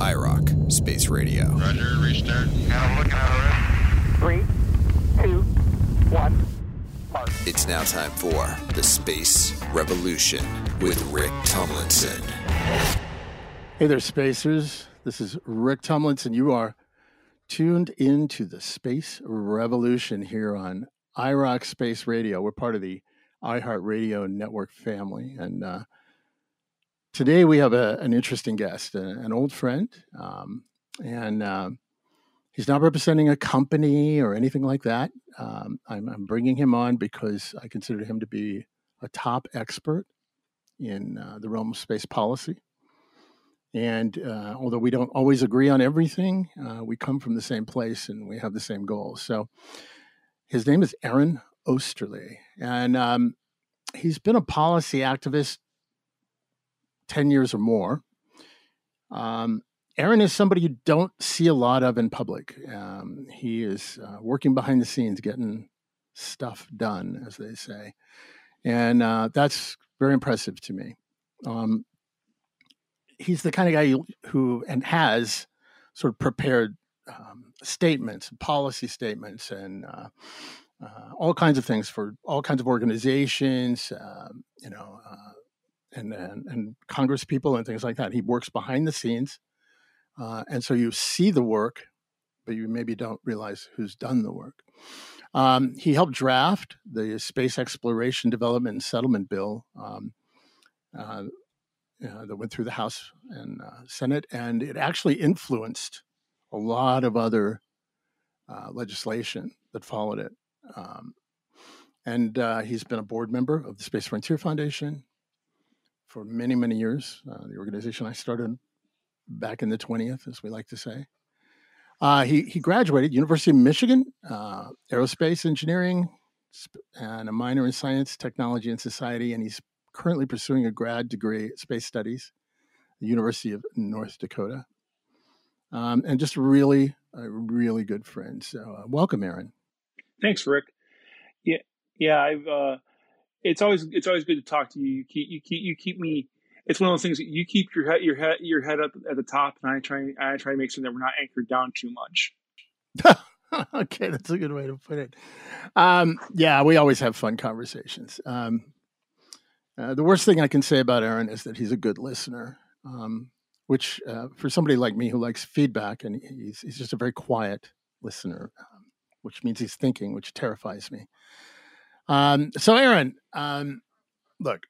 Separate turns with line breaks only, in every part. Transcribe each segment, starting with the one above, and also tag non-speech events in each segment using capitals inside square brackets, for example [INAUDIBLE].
IROC Space Radio.
Roger, restart. And I'm looking at it.
Three, two, one. Mark.
It's now time for the Space Revolution with Rick Tumlinson.
Hey there, spacers. This is Rick Tumlinson. You are tuned into the Space Revolution here on iRoc Space Radio. We're part of the iHeartRadio network family. And uh, today we have a, an interesting guest, a- an old friend. Um, and um, he's not representing a company or anything like that. Um, I'm, I'm bringing him on because I consider him to be a top expert in uh, the realm of space policy. And uh, although we don't always agree on everything, uh, we come from the same place and we have the same goals. So his name is Aaron Oesterle. And um, he's been a policy activist 10 years or more. Um, Aaron is somebody you don't see a lot of in public. Um, he is uh, working behind the scenes, getting stuff done, as they say. And uh, that's very impressive to me. Um, he's the kind of guy who and has sort of prepared um, statements, policy statements, and uh, uh, all kinds of things for all kinds of organizations, um, you know, uh, and, and and Congress people and things like that. He works behind the scenes, uh, and so you see the work, but you maybe don't realize who's done the work. Um, he helped draft the Space Exploration Development and Settlement Bill. Um, uh, uh, that went through the House and uh, Senate, and it actually influenced a lot of other uh, legislation that followed it. Um, and uh, he's been a board member of the Space Frontier Foundation for many, many years. Uh, the organization I started back in the 20th, as we like to say. Uh, he, he graduated University of Michigan, uh, aerospace engineering, and a minor in science, technology, and society. And he's currently pursuing a grad degree in space studies the University of North Dakota. Um, and just really, a really good friend. So, uh, welcome, Aaron.
Thanks, Rick. Yeah, yeah. I've. It's always it's always good to talk to you. You keep you keep you keep me. It's one of those things that you keep your head your head your head up at the top, and I try I try to make sure that we're not anchored down too much. [LAUGHS]
okay, that's a good way to put it. Um, yeah, we always have fun conversations. Um, uh, the worst thing I can say about Aaron is that he's a good listener, um, which uh, for somebody like me who likes feedback, and he's, he's just a very quiet listener, um, which means he's thinking, which terrifies me. Um, so, Aaron, um, look,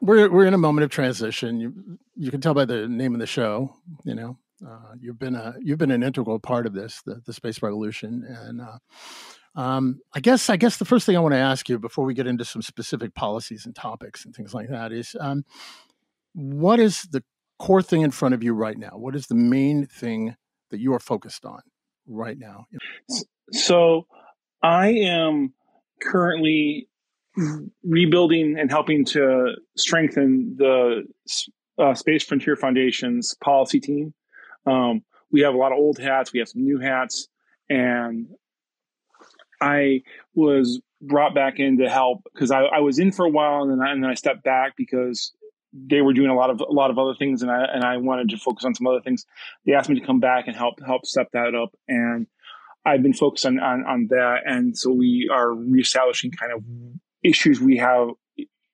we're we're in a moment of transition. You you can tell by the name of the show. You know, uh, you've been a you've been an integral part of this, the the space revolution, and uh, um, I guess I guess the first thing I want to ask you before we get into some specific policies and topics and things like that is, um, what is the core thing in front of you right now? What is the main thing that you are focused on right now?
So, I am currently rebuilding and helping to strengthen the uh, Space Frontier Foundation's policy team. Um, we have a lot of old hats, we have some new hats, and I was brought back in to help because I, I, was in for a while and then, I, and then I stepped back because they were doing a lot of a lot of other things and I and I wanted to focus on some other things. They asked me to come back and help help step that up and I've been focused on, on, on that. And so we are reestablishing kind of issues we have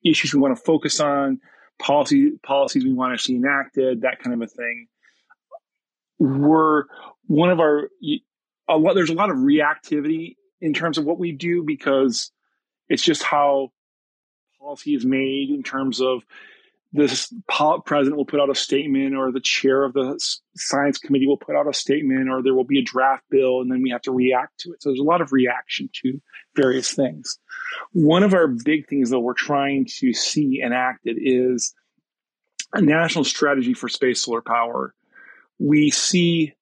issues we want to focus on policy policies we want to see enacted that kind of a thing. We're one of our a lot there's a lot of reactivity in terms of what we do because it's just how policy is made in terms of this president will put out a statement or the chair of the science committee will put out a statement or there will be a draft bill and then we have to react to it. So there's a lot of reaction to various things. One of our big things that we're trying to see enacted is a national strategy for space solar power. We see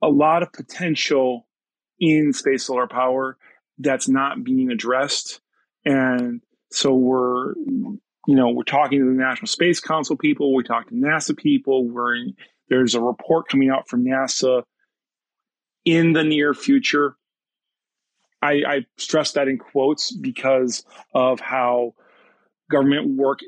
a lot of potential in space solar power that's not being addressed. And so we're you know we're talking to the national space council people we talk to nasa people we're in, there's a report coming out from nasa in the near future I, I stress that in quotes because of how government work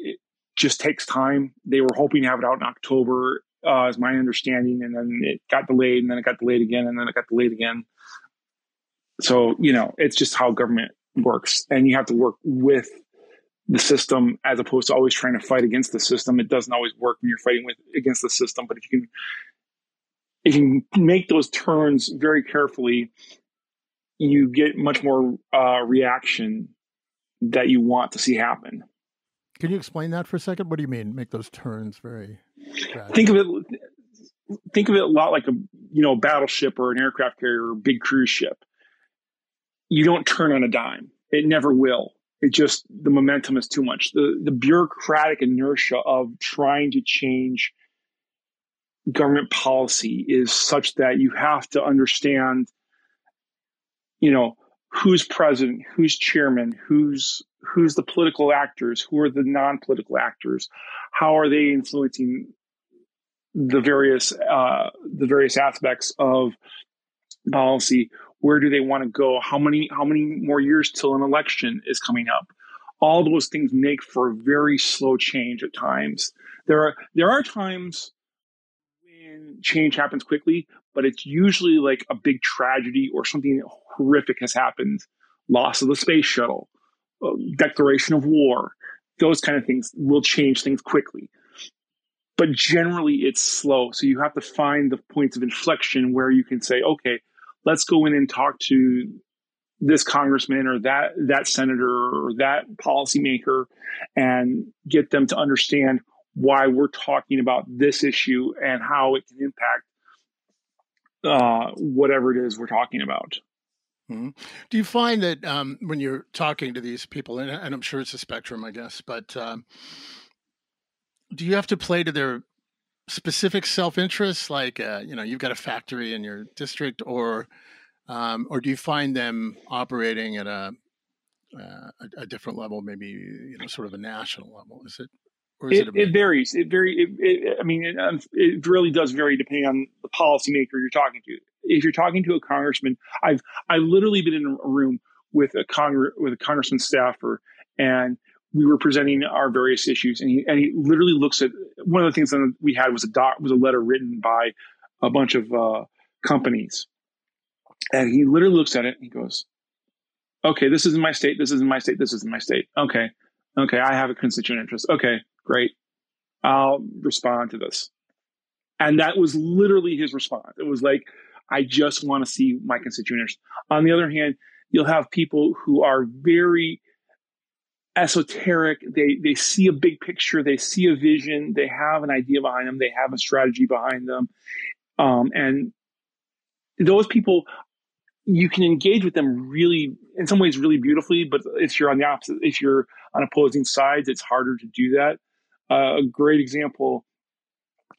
just takes time they were hoping to have it out in october uh, is my understanding. And then it got delayed, and then it got delayed again, and then it got delayed again. So you know, it's just how government works, and you have to work with the system as opposed to always trying to fight against the system. It doesn't always work when you're fighting with against the system, but if you can if you make those turns very carefully, you get much more uh, reaction that you want to see happen.
Can you explain that for a second? What do you mean? Make those turns very.
Think of it. Think of it a lot like a you know battleship or an aircraft carrier or a big cruise ship. You don't turn on a dime. It never will. It just the momentum is too much. The the bureaucratic inertia of trying to change government policy is such that you have to understand, you know, who's president, who's chairman, who's who's the political actors, who are the non-political actors, how are they influencing the various uh, the various aspects of policy. Where do they want to go? How many how many more years till an election is coming up? All those things make for a very slow change at times. There are there are times when change happens quickly, but it's usually like a big tragedy or something horrific has happened, loss of the space shuttle, uh, declaration of war, those kind of things will change things quickly but generally it's slow. So you have to find the points of inflection where you can say, okay, let's go in and talk to this congressman or that that senator or that policymaker and get them to understand why we're talking about this issue and how it can impact uh, whatever it is we're talking about.
Mm-hmm. Do you find that um, when you're talking to these people, and, and, I'm sure it's a spectrum, I guess, but um, do you have to play to their specific self-interest like uh, you know you've got a factory in your district or um, or do you find them operating at a, uh, a, a different level maybe you know sort of a national level? Is it
or is it, it, it varies. It very it, i mean it, um, it really does vary depending on the policymaker you're talking to. If you're talking to a congressman i've i literally been in a room with a congress with a congressman staffer and we were presenting our various issues, and he and he literally looks at one of the things that we had was a doc was a letter written by a bunch of uh, companies, and he literally looks at it and he goes, "Okay, this is in my state. This is in my state. This is in my state. Okay, okay, I have a constituent interest. Okay, great. I'll respond to this." And that was literally his response. It was like, "I just want to see my constituent interest." On the other hand, you'll have people who are very esoteric. They they see a big picture. They see a vision. They have an idea behind them. They have a strategy behind them, um, and those people you can engage with them really in some ways really beautifully but if you're on the opposite if you're on opposing sides it's harder to do that uh, a great example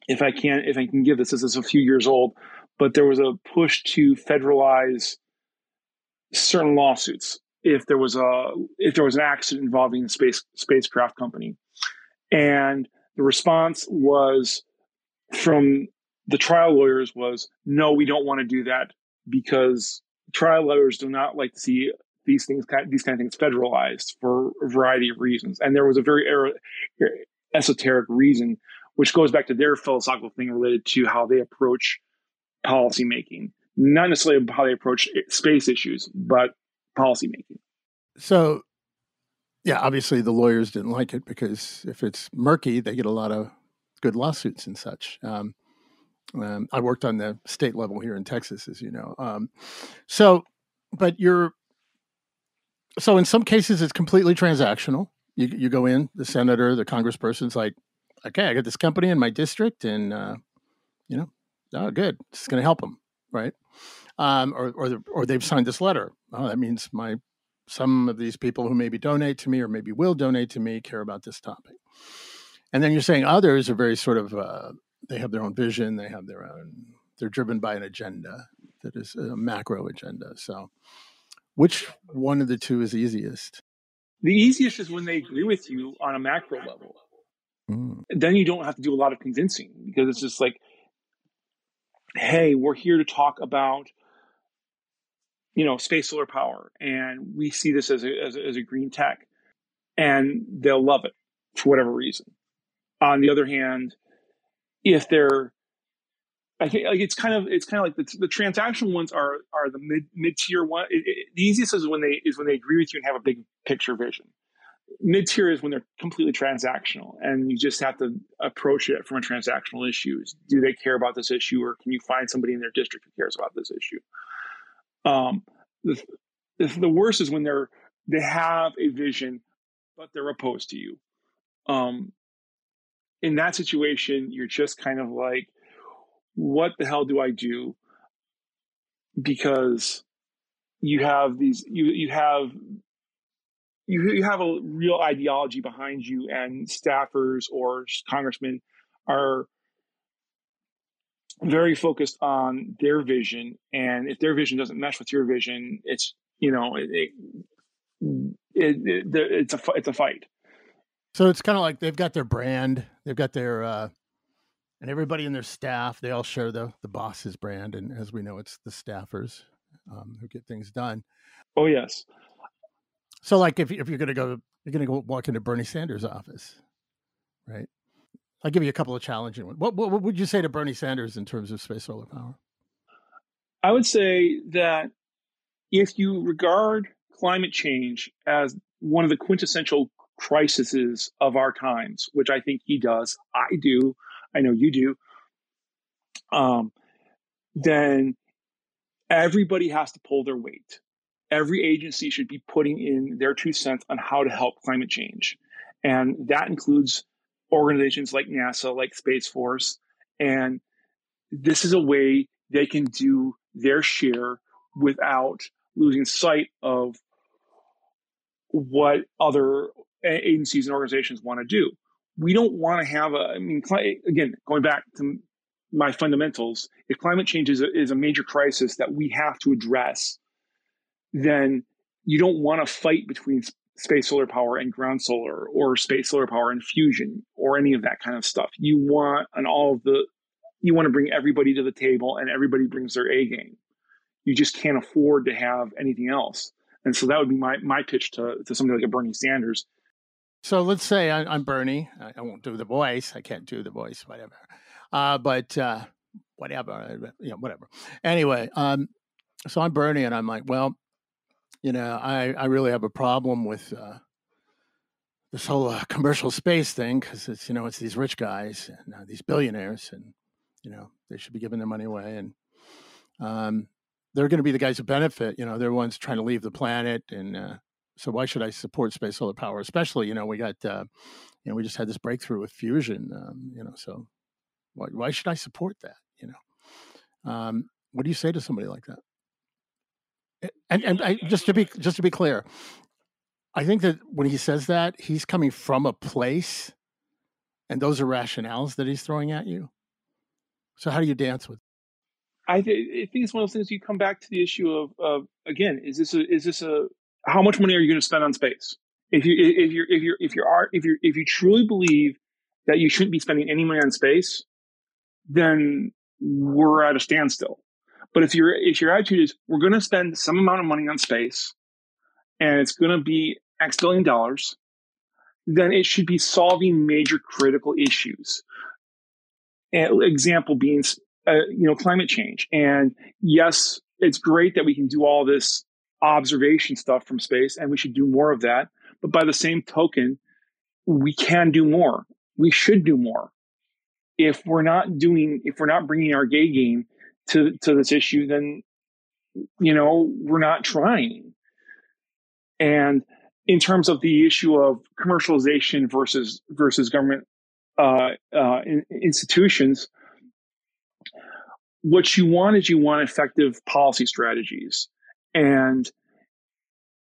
if i can if i can give this this is a few years old but there was a push to federalize certain lawsuits if there was a if there was an accident involving the space spacecraft company, and the response was from the trial lawyers was no, we don't want to do that because trial lawyers do not like to see these things these kind of things federalized for a variety of reasons, and there was a very er, esoteric reason, which goes back to their philosophical thing related to how they approach policymaking, not necessarily how they approach space issues, but policymaking.
So, yeah, obviously the lawyers didn't like it because if it's murky, they get a lot of good lawsuits and such. Um, um, I worked on the state level here in Texas, as you know. Um, so, but you're so in some cases it's completely transactional. You you go in, the senator, the congressperson's like, okay, I got this company in my district, and uh, you know, oh, good, it's going to help them, right? Um, or or, the, or they've signed this letter. Oh, that means my some of these people who maybe donate to me or maybe will donate to me care about this topic. And then you're saying others are very sort of uh, they have their own vision, they have their own, they're driven by an agenda that is a macro agenda. So, which one of the two is easiest?
The easiest is when they agree with you on a macro level. Mm. Then you don't have to do a lot of convincing because it's just like, hey, we're here to talk about you know, space solar power, and we see this as a, as a, as a green tech, and they'll love it for whatever reason. On the other hand, if they're I think like it's kind of it's kind of like the, the transactional ones are are the mid mid tier one. It, it, the easiest is when they is when they agree with you and have a big picture vision. Mid tier is when they're completely transactional, and you just have to approach it from a transactional issue. Do they care about this issue, or can you find somebody in their district who cares about this issue? Um, the, the, worst is when they're they have a vision, but they're opposed to you. Um, in that situation, you're just kind of like what the hell do I do? Because you have these, you you have you you have a real ideology behind you, and staffers or congressmen are very focused on their vision, and if their vision doesn't mesh with your vision, it's you know it, it, it, it's a it's a fight.
So it's kind of like they've got their brand, they've got their uh, and everybody in their staff they all share the the boss's brand. And as we know it's the staffers um, who get things done.
Oh yes.
So like if, if you're going to go you're going to go walk into bernie sanders office right i'll give you a couple of challenging ones what, what, what would you say to bernie sanders in terms of space solar power
i would say that if you regard climate change as one of the quintessential crises of our times which i think he does i do I know you do, um, then everybody has to pull their weight. Every agency should be putting in their two cents on how to help climate change. And that includes organizations like NASA, like Space Force. And this is a way they can do their share without losing sight of what other agencies and organizations want to do we don't want to have a, I mean, again, going back to my fundamentals, if climate change is a, is a major crisis that we have to address, then you don't want to fight between space solar power and ground solar or space solar power and fusion or any of that kind of stuff. You want and all of the, you want to bring everybody to the table and everybody brings their A game. You just can't afford to have anything else. And so that would be my, my pitch to, to somebody like a Bernie Sanders
so let's say I, am Bernie. I, I, won't do the voice. I can't do the voice, whatever. Uh, but uh, whatever, you know, whatever. Anyway, um, so I'm Bernie, and I'm like, well, you know, I, I really have a problem with uh, this whole uh, [LAUGHS] commercial space thing because it's you know it's these rich guys and uh, these billionaires, and you know they should be giving their money away, and um, they're going to be the guys who benefit. You know, they're ones trying to leave the planet and so why should I support space solar power? Especially, you know, we got, uh, you know, we just had this breakthrough with fusion, um, you know, so why, why should I support that? You know, um, what do you say to somebody like that? And, and I, just to be just to be clear, I think that when he says that, he's coming from a place, and those are rationales that he's throwing at you. So how do you dance with?
I, th- I think it's one of those things you come back to the issue of, of again, is this a is this a how much money are you going to spend on space? If you if you're if you're if you are if you if you truly believe that you shouldn't be spending any money on space, then we're at a standstill. But if your if your attitude is we're going to spend some amount of money on space, and it's going to be X billion dollars, then it should be solving major critical issues. Example being, uh, you know, climate change. And yes, it's great that we can do all this observation stuff from space, and we should do more of that. But by the same token, we can do more. We should do more. If we're not doing, if we're not bringing our gay game to to this issue, then you know we're not trying. And in terms of the issue of commercialization versus versus government uh, uh, in, institutions, what you want is you want effective policy strategies. And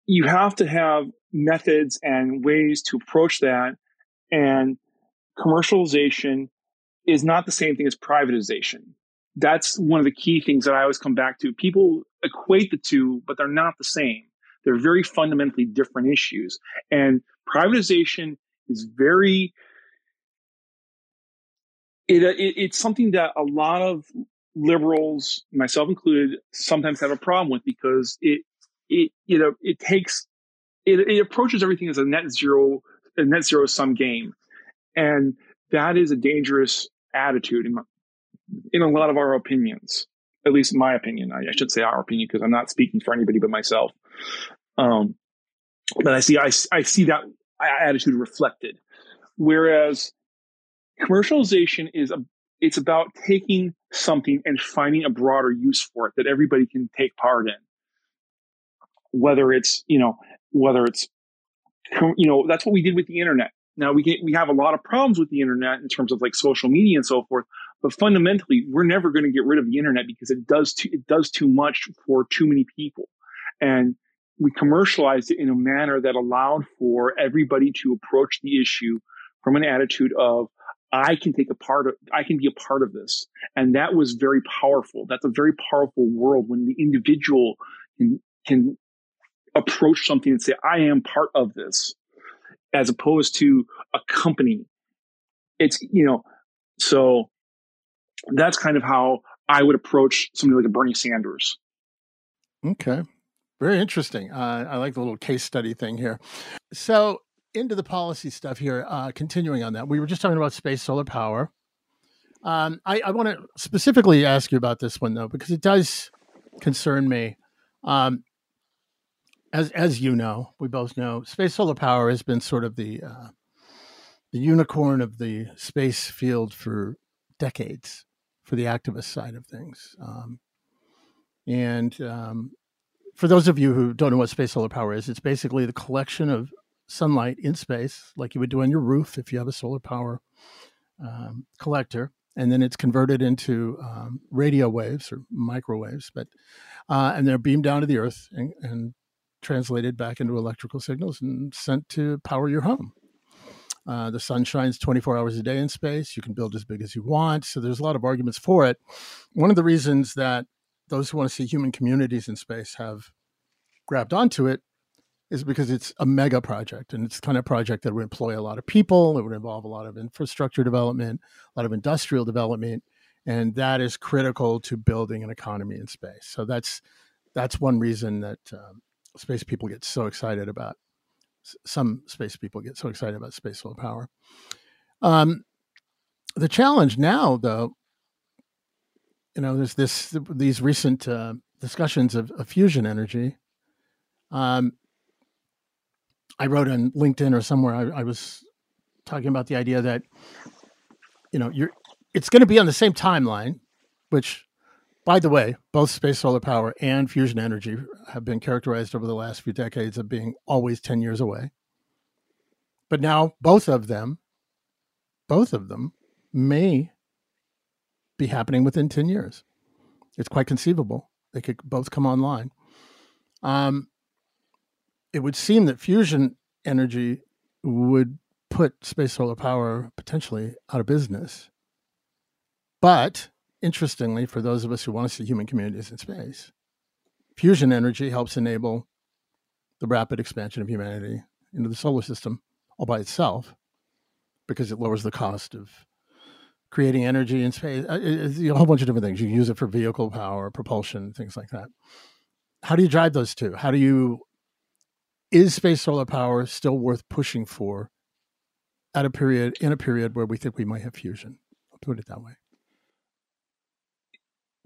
you have to have methods and ways to approach that. And commercialization is not the same thing as privatization. That's one of the key things that I always come back to. People equate the two, but they're not the same. They're very fundamentally different issues. And privatization is very, it, uh, it, it's something that a lot of liberals, myself included, sometimes have a problem with because it it you know it takes it, it approaches everything as a net zero a net zero sum game, and that is a dangerous attitude in, my, in a lot of our opinions. At least my opinion. I, I should say our opinion because I'm not speaking for anybody but myself. Um, but I see I, I see that attitude reflected. Whereas commercialization is a it's about taking something and finding a broader use for it that everybody can take part in. Whether it's you know whether it's you know that's what we did with the internet. Now we get we have a lot of problems with the internet in terms of like social media and so forth. But fundamentally, we're never going to get rid of the internet because it does too, it does too much for too many people. And we commercialized it in a manner that allowed for everybody to approach the issue from an attitude of I can take a part of I can be a part of this. And that was very powerful. That's a very powerful world when the individual can can approach something and say, I am part of this, as opposed to a company. It's you know, so that's kind of how I would approach somebody like a Bernie Sanders.
Okay. Very interesting. Uh, I like the little case study thing here. So, into the policy stuff here, uh, continuing on that, we were just talking about space solar power. Um, I, I want to specifically ask you about this one, though, because it does concern me. Um, as, as you know, we both know, space solar power has been sort of the uh, the unicorn of the space field for decades for the activist side of things. Um, and um, for those of you who don't know what space solar power is, it's basically the collection of sunlight in space, like you would do on your roof if you have a solar power um, collector, and then it's converted into um, radio waves or microwaves, but uh, and they're beamed down to the Earth and, and, translated back into electrical signals and sent to power your home. Uh, the sun shines 24 hours a day in space. You can build as big as you want. So there's a lot of arguments for it. One of the reasons that those who want to see human communities in space have grabbed onto it is because it's a mega project and it's kind of project that would employ a lot of people it would involve a lot of infrastructure development a lot of industrial development and that is critical to building an economy in space so that's that's one reason that um, space people get so excited about some space people get so excited about space solar power um, the challenge now though you know, there's this these recent uh, discussions of, of, fusion energy. Um, I wrote on LinkedIn or somewhere I, I, was talking about the idea that you know you're it's going to be on the same timeline, which, by the way, both space solar power and fusion energy have been characterized over the last few decades of being always ten years away. But now both of them, both of them may be happening within 10 years. It's quite conceivable. They could both come online. Um, it would seem that fusion energy would put space solar power potentially out of business. But interestingly, for those of us who want to see human communities in space, fusion energy helps enable the rapid expansion of humanity into the solar system all by itself because it lowers the cost of creating energy in space, uh, a whole bunch of different things. You use it for vehicle power, propulsion, things like that. How do you drive those two? How do you, is space solar power still worth pushing for at a period, in a period where we think we might have fusion? I'll put it that way.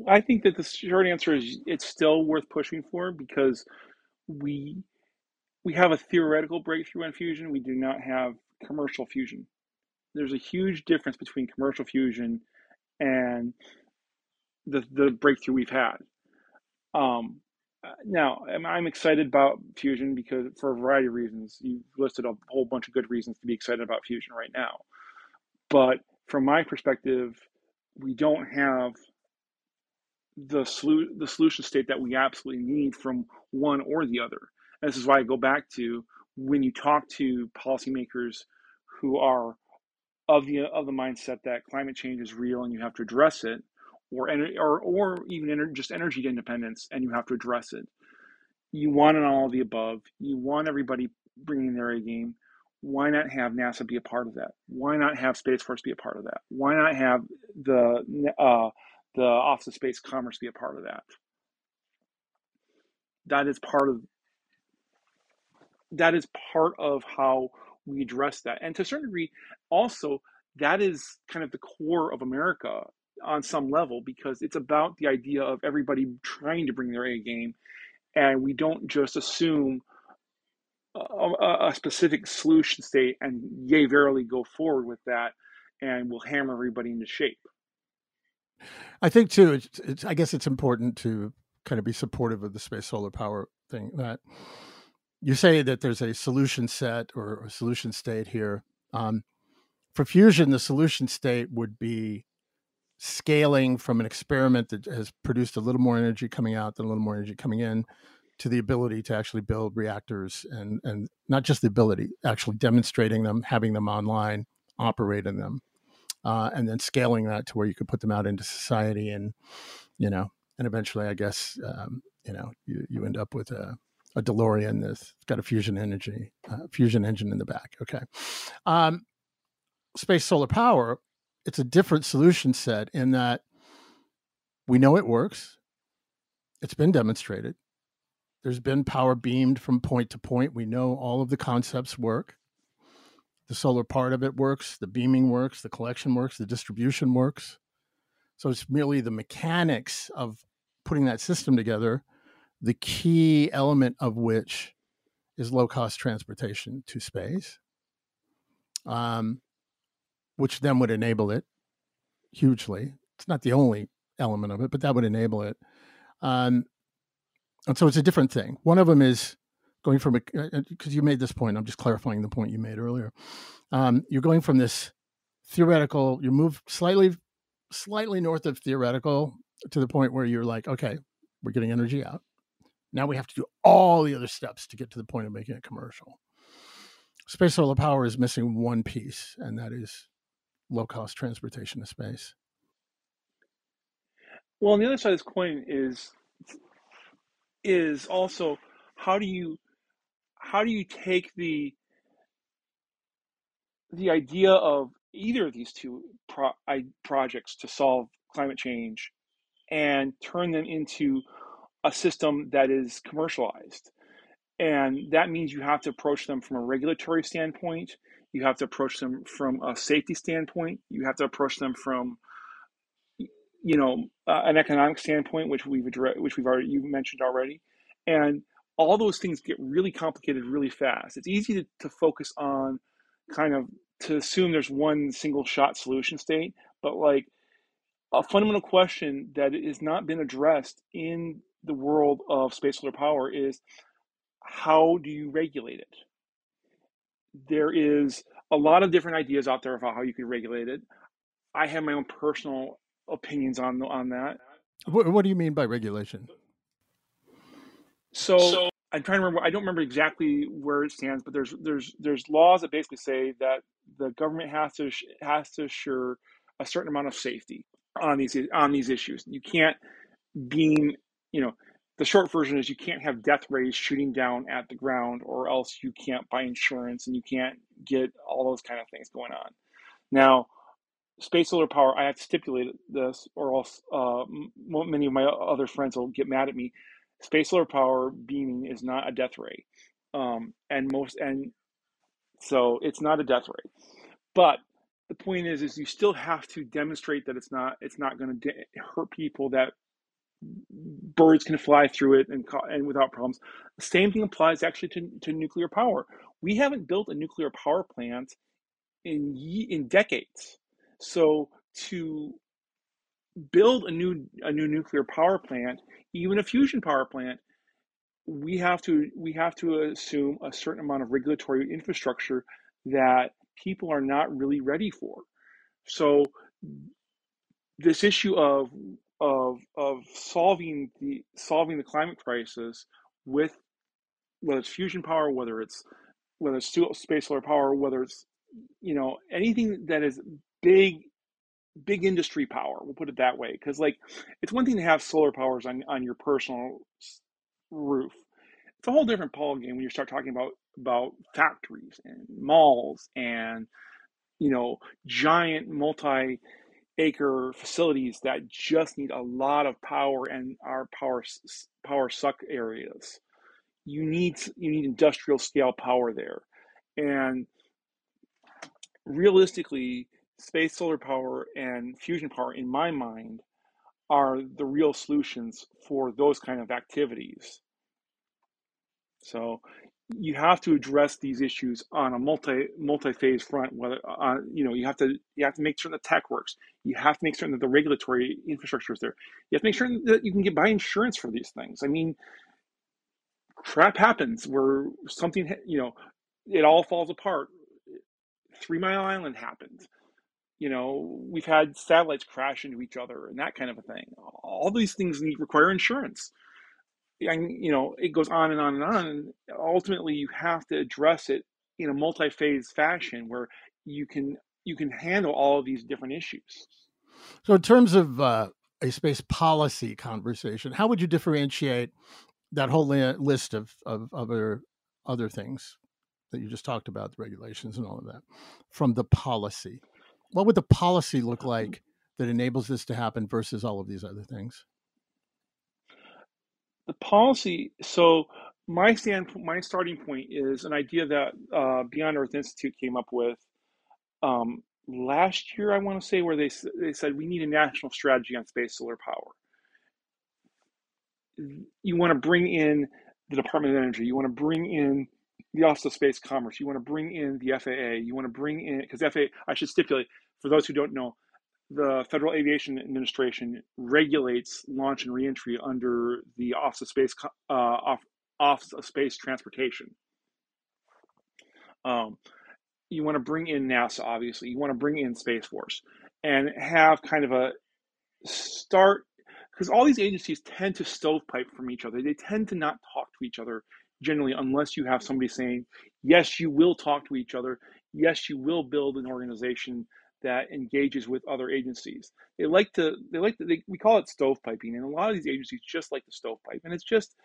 I think that the short answer is it's still worth pushing for because we we have a theoretical breakthrough in fusion. We do not have commercial fusion there's a huge difference between commercial fusion and the the breakthrough we've had. Um, now, I'm excited about fusion because for a variety of reasons. You've listed a whole bunch of good reasons to be excited about fusion right now. But from my perspective, we don't have the solu- the solution state that we absolutely need from one or the other. And this is why I go back to when you talk to policymakers who are of the of the mindset that climate change is real and you have to address it, or or or even ener- just energy independence and you have to address it. You want an all of the above. You want everybody bringing their A game. Why not have NASA be a part of that? Why not have Space Force be a part of that? Why not have the uh, the Office of Space Commerce be a part of that? That is part of that is part of how we address that. And to a certain degree, also that is kind of the core of America on some level because it's about the idea of everybody trying to bring their A game, and we don't just assume a, a specific solution state and yay verily go forward with that, and we'll hammer everybody into shape.
I think too. It's, it's, I guess it's important to kind of be supportive of the space solar power thing. That you say that there's a solution set or a solution state here. Um, for fusion, the solution state would be scaling from an experiment that has produced a little more energy coming out than a little more energy coming in to the ability to actually build reactors and and not just the ability actually demonstrating them having them online operating them uh, and then scaling that to where you could put them out into society and you know and eventually i guess um, you know you, you end up with a, a delorean that's got a fusion energy uh, fusion engine in the back okay. Um, space solar power it's a different solution set in that we know it works. It's been demonstrated. There's been power beamed from point to point. We know all of the concepts work the solar part of it works, the beaming works, the collection works, the distribution works. So it's merely the mechanics of putting that system together, the key element of which is low cost transportation to space, um, which then would enable it hugely. It's not the only element of it, but that would enable it. Um, and so it's a different thing. One of them is going from a because uh, uh, you made this point. I'm just clarifying the point you made earlier. Um, you're going from this theoretical. You move slightly, slightly north of theoretical to the point where you're like, okay, we're getting energy out. Now we have to do all the other steps to get to the point of making it commercial. Space solar power is missing one piece, and that is low cost transportation to space.
Well, on the other side of this coin is is also how do you how do you take the the idea of either of these two pro- projects to solve climate change and turn them into a system that is commercialized? And that means you have to approach them from a regulatory standpoint. You have to approach them from a safety standpoint. You have to approach them from you know uh, an economic standpoint which we've addressed which we've already you mentioned already. And all those things get really complicated really fast. It's easy to, to focus on kind of to assume there's one single shot solution state, but like a fundamental question that has not been addressed in the world of space solar power is how do you regulate it? There is a lot of different ideas out there about how you could regulate it. I have my own personal opinions on on that.
What, what do you mean by regulation?
So, so, I'm trying to remember. I don't remember exactly where it stands, but there's there's there's laws that basically say that the government has to has to assure a certain amount of safety on these on these issues. You can't beam. You know, the short version is you can't have death rays shooting down at the ground, or else you can't buy insurance and you can't get all those kind of things going on. Now, space solar power, I have to stipulate this, or else uh, many of my other friends will get mad at me space solar power beaming is not a death ray. Um, and most and so it's not a death ray. But the point is is you still have to demonstrate that it's not it's not going to de- hurt people that birds can fly through it and and without problems. The same thing applies actually to, to nuclear power. We haven't built a nuclear power plant in in decades. So to build a new a new nuclear power plant, even a fusion power plant, we have to we have to assume a certain amount of regulatory infrastructure that people are not really ready for. So this issue of of of solving the solving the climate crisis with whether it's fusion power, whether it's whether it's space solar power, whether it's you know anything that is big big industry power. We'll put it that way, because like it's one thing to have solar powers on on your personal roof. It's a whole different ball game when you start talking about about factories and malls and you know giant multi acre facilities that just need a lot of power and are power power suck areas you need you need industrial scale power there and realistically space solar power and fusion power, in my mind, are the real solutions for those kind of activities. So you have to address these issues on a multi multi phase front. Whether uh, you know you have to you have to make sure the tech works. You have to make certain that the regulatory infrastructure is there. You have to make sure that you can get buy insurance for these things. I mean, crap happens where something you know it all falls apart. Three Mile Island happened. You know, we've had satellites crash into each other and that kind of a thing. All these things need require insurance. And you know it goes on and on and on and ultimately you have to address it in a multi-phase fashion where you can you can handle all of these different issues.
So in terms of uh, a space policy conversation how would you differentiate that whole list of, of other other things that you just talked about the regulations and all of that from the policy what would the policy look like that enables this to happen versus all of these other things
the policy. So my stand, my starting point is an idea that uh, Beyond Earth Institute came up with um, last year. I want to say where they they said we need a national strategy on space solar power. You want to bring in the Department of Energy. You want to bring in the Office of Space Commerce. You want to bring in the FAA. You want to bring in because FAA. I should stipulate for those who don't know, the Federal Aviation Administration regulates launch and reentry under the Office of Space uh, Office of Space Transportation. Um, you want to bring in NASA, obviously. You want to bring in Space Force, and have kind of a start because all these agencies tend to stovepipe from each other. They tend to not talk to each other generally, unless you have somebody saying, "Yes, you will talk to each other. Yes, you will build an organization that engages with other agencies. They like to, they like to, they, we call it stovepiping, and a lot of these agencies just like the stovepipe, and it's just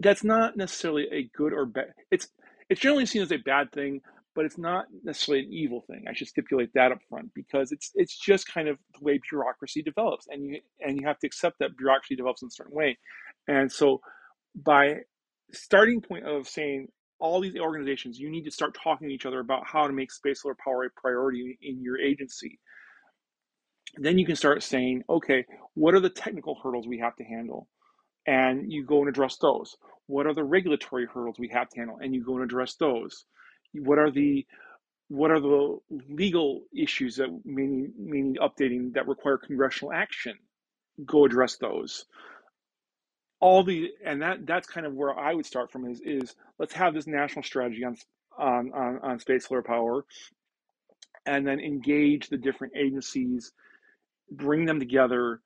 that's not necessarily a good or bad. It's it's generally seen as a bad thing, but it's not necessarily an evil thing. I should stipulate that up front because it's it's just kind of the way bureaucracy develops, and you and you have to accept that bureaucracy develops in a certain way, and so by starting point of saying all these organizations, you need to start talking to each other about how to make space solar power a priority in your agency. Then you can start saying, okay, what are the technical hurdles we have to handle? And you go and address those. What are the regulatory hurdles we have to handle? And you go and address those. What are the what are the legal issues that may need, may need updating that require congressional action? Go address those all the and that that's kind of where I would start from is is let's have this national strategy on on on, on space solar power, and then engage the different agencies, bring them together,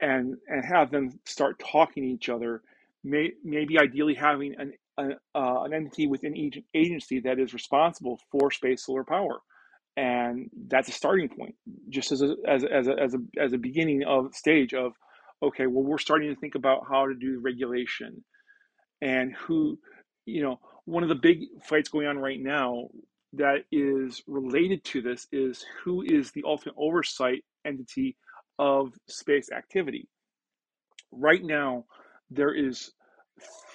and and have them start talking to each other. May, maybe ideally having an an, uh, an entity within each agency that is responsible for space solar power and that's a starting point just as a as, a, as a as a as a beginning of stage of okay, well, we're starting to think about how to do regulation and who, you know, one of the big fights going on right now that is related to this is who is the ultimate oversight entity of space activity. Right now, there is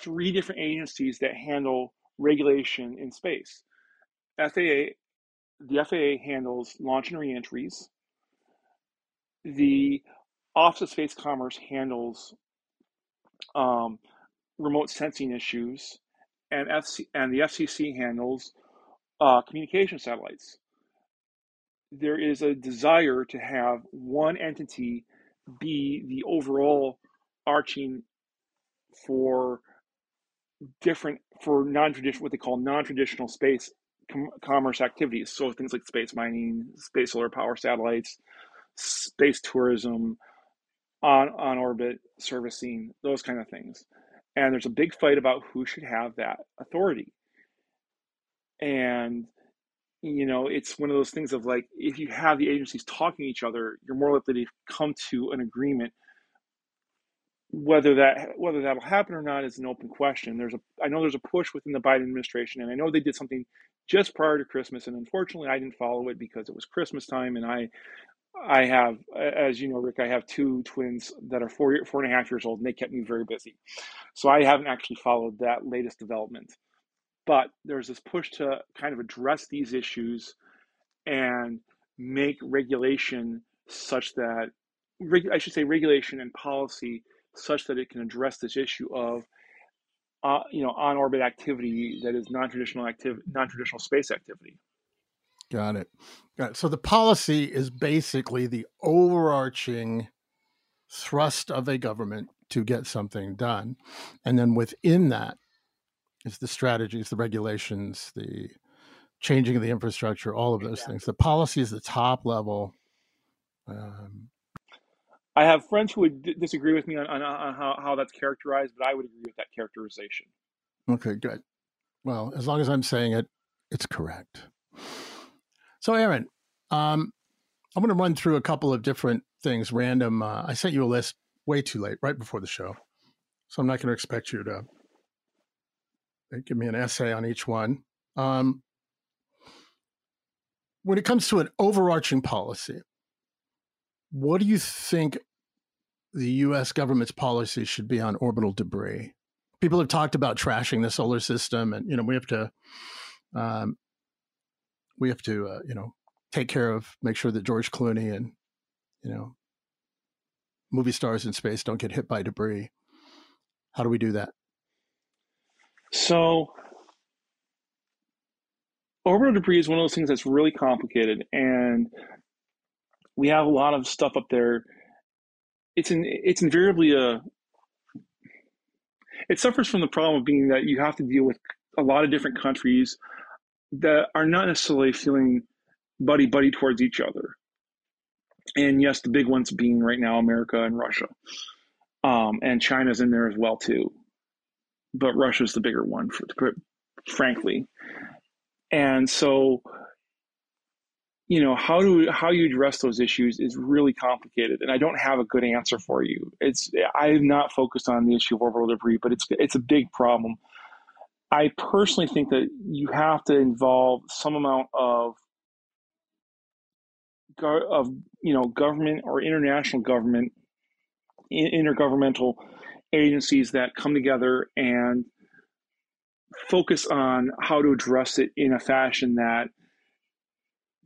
three different agencies that handle regulation in space. FAA, the FAA handles launch and reentries. The Office of Space Commerce handles um, remote sensing issues, and FC and the FCC handles uh, communication satellites. There is a desire to have one entity be the overall arching for different for non-traditional what they call non-traditional space com- commerce activities. So things like space mining, space solar power satellites, space tourism, on on orbit servicing those kind of things. And there's a big fight about who should have that authority. And you know it's one of those things of like if you have the agencies talking to each other you're more likely to come to an agreement. Whether that whether that'll happen or not is an open question. There's a i know there's a push within the biden administration and i know they did something just prior to christmas and unfortunately i didn't follow it because it was christmas time and i I have, as you know, Rick, I have two twins that are four, four and a half years old, and they kept me very busy. So I haven't actually followed that latest development. But there's this push to kind of address these issues and make regulation such that I should say regulation and policy such that it can address this issue of uh, you know on orbit activity that is non-traditional activity non-traditional space activity
got it got it so the policy is basically the overarching thrust of a government to get something done and then within that is the strategies the regulations the changing of the infrastructure all of those exactly. things the policy is the top level um,
I have friends who would d- disagree with me on, on, on how, how that's characterized, but I would agree with that characterization.
Okay, good. Well, as long as I'm saying it, it's correct. So, Aaron, um, I'm going to run through a couple of different things. Random. Uh, I sent you a list way too late, right before the show, so I'm not going to expect you to uh, give me an essay on each one. Um, when it comes to an overarching policy, what do you think the U.S. government's policy should be on orbital debris? People have talked about trashing the solar system, and you know we have to, um, we have to, uh, you know, take care of, make sure that George Clooney and, you know, movie stars in space don't get hit by debris. How do we do that?
So, orbital debris is one of those things that's really complicated, and we have a lot of stuff up there. It's in it's invariably a it suffers from the problem of being that you have to deal with a lot of different countries that are not necessarily feeling buddy buddy towards each other. And yes, the big ones being right now America and Russia. Um, and China's in there as well too. But Russia's the bigger one, for, frankly. And so you know how do how you address those issues is really complicated and i don't have a good answer for you it's i'm not focused on the issue of orbital debris but it's it's a big problem i personally think that you have to involve some amount of of you know government or international government intergovernmental agencies that come together and focus on how to address it in a fashion that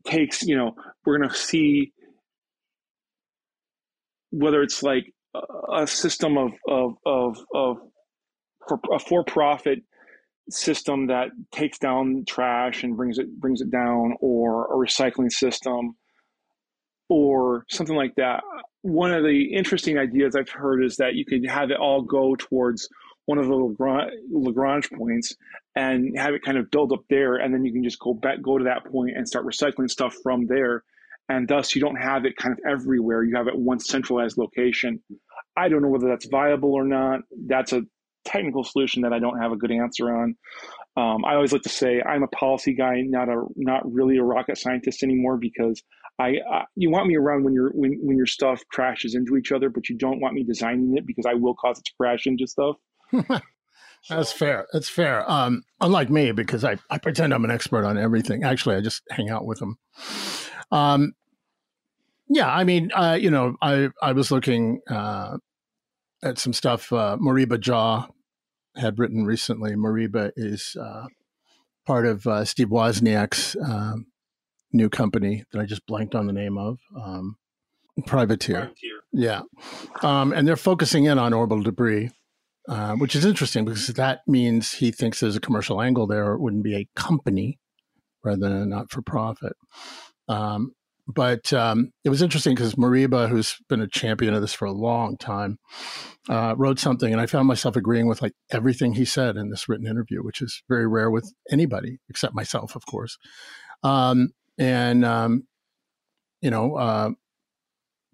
takes, you know, we're going to see whether it's like a system of, of, of, of for a for-profit system that takes down trash and brings it brings it down or a recycling system or something like that one of the interesting ideas i've heard is that you could have it all go towards one of the Lagrange, Lagrange points and have it kind of build up there, and then you can just go back, go to that point and start recycling stuff from there, and thus you don't have it kind of everywhere. You have it one centralized location. I don't know whether that's viable or not. That's a technical solution that I don't have a good answer on. Um, I always like to say I'm a policy guy, not a not really a rocket scientist anymore because I, I, you want me around when your when when your stuff crashes into each other, but you don't want me designing it because I will cause it to crash into stuff. [LAUGHS]
That's fair. That's fair. Um, unlike me, because I, I pretend I'm an expert on everything. Actually, I just hang out with them. Um, yeah, I mean, uh, you know, I I was looking uh, at some stuff uh, Moriba Jah had written recently. Moriba is uh, part of uh, Steve Wozniak's um, new company that I just blanked on the name of. Um, Privateer. Privateer. Yeah. Um, and they're focusing in on orbital debris uh, which is interesting because that means he thinks there's a commercial angle there. It wouldn't be a company rather than a not for profit. Um, but um, it was interesting because Moriba, who's been a champion of this for a long time, uh, wrote something, and I found myself agreeing with like everything he said in this written interview, which is very rare with anybody except myself, of course. Um, and um, you know, uh,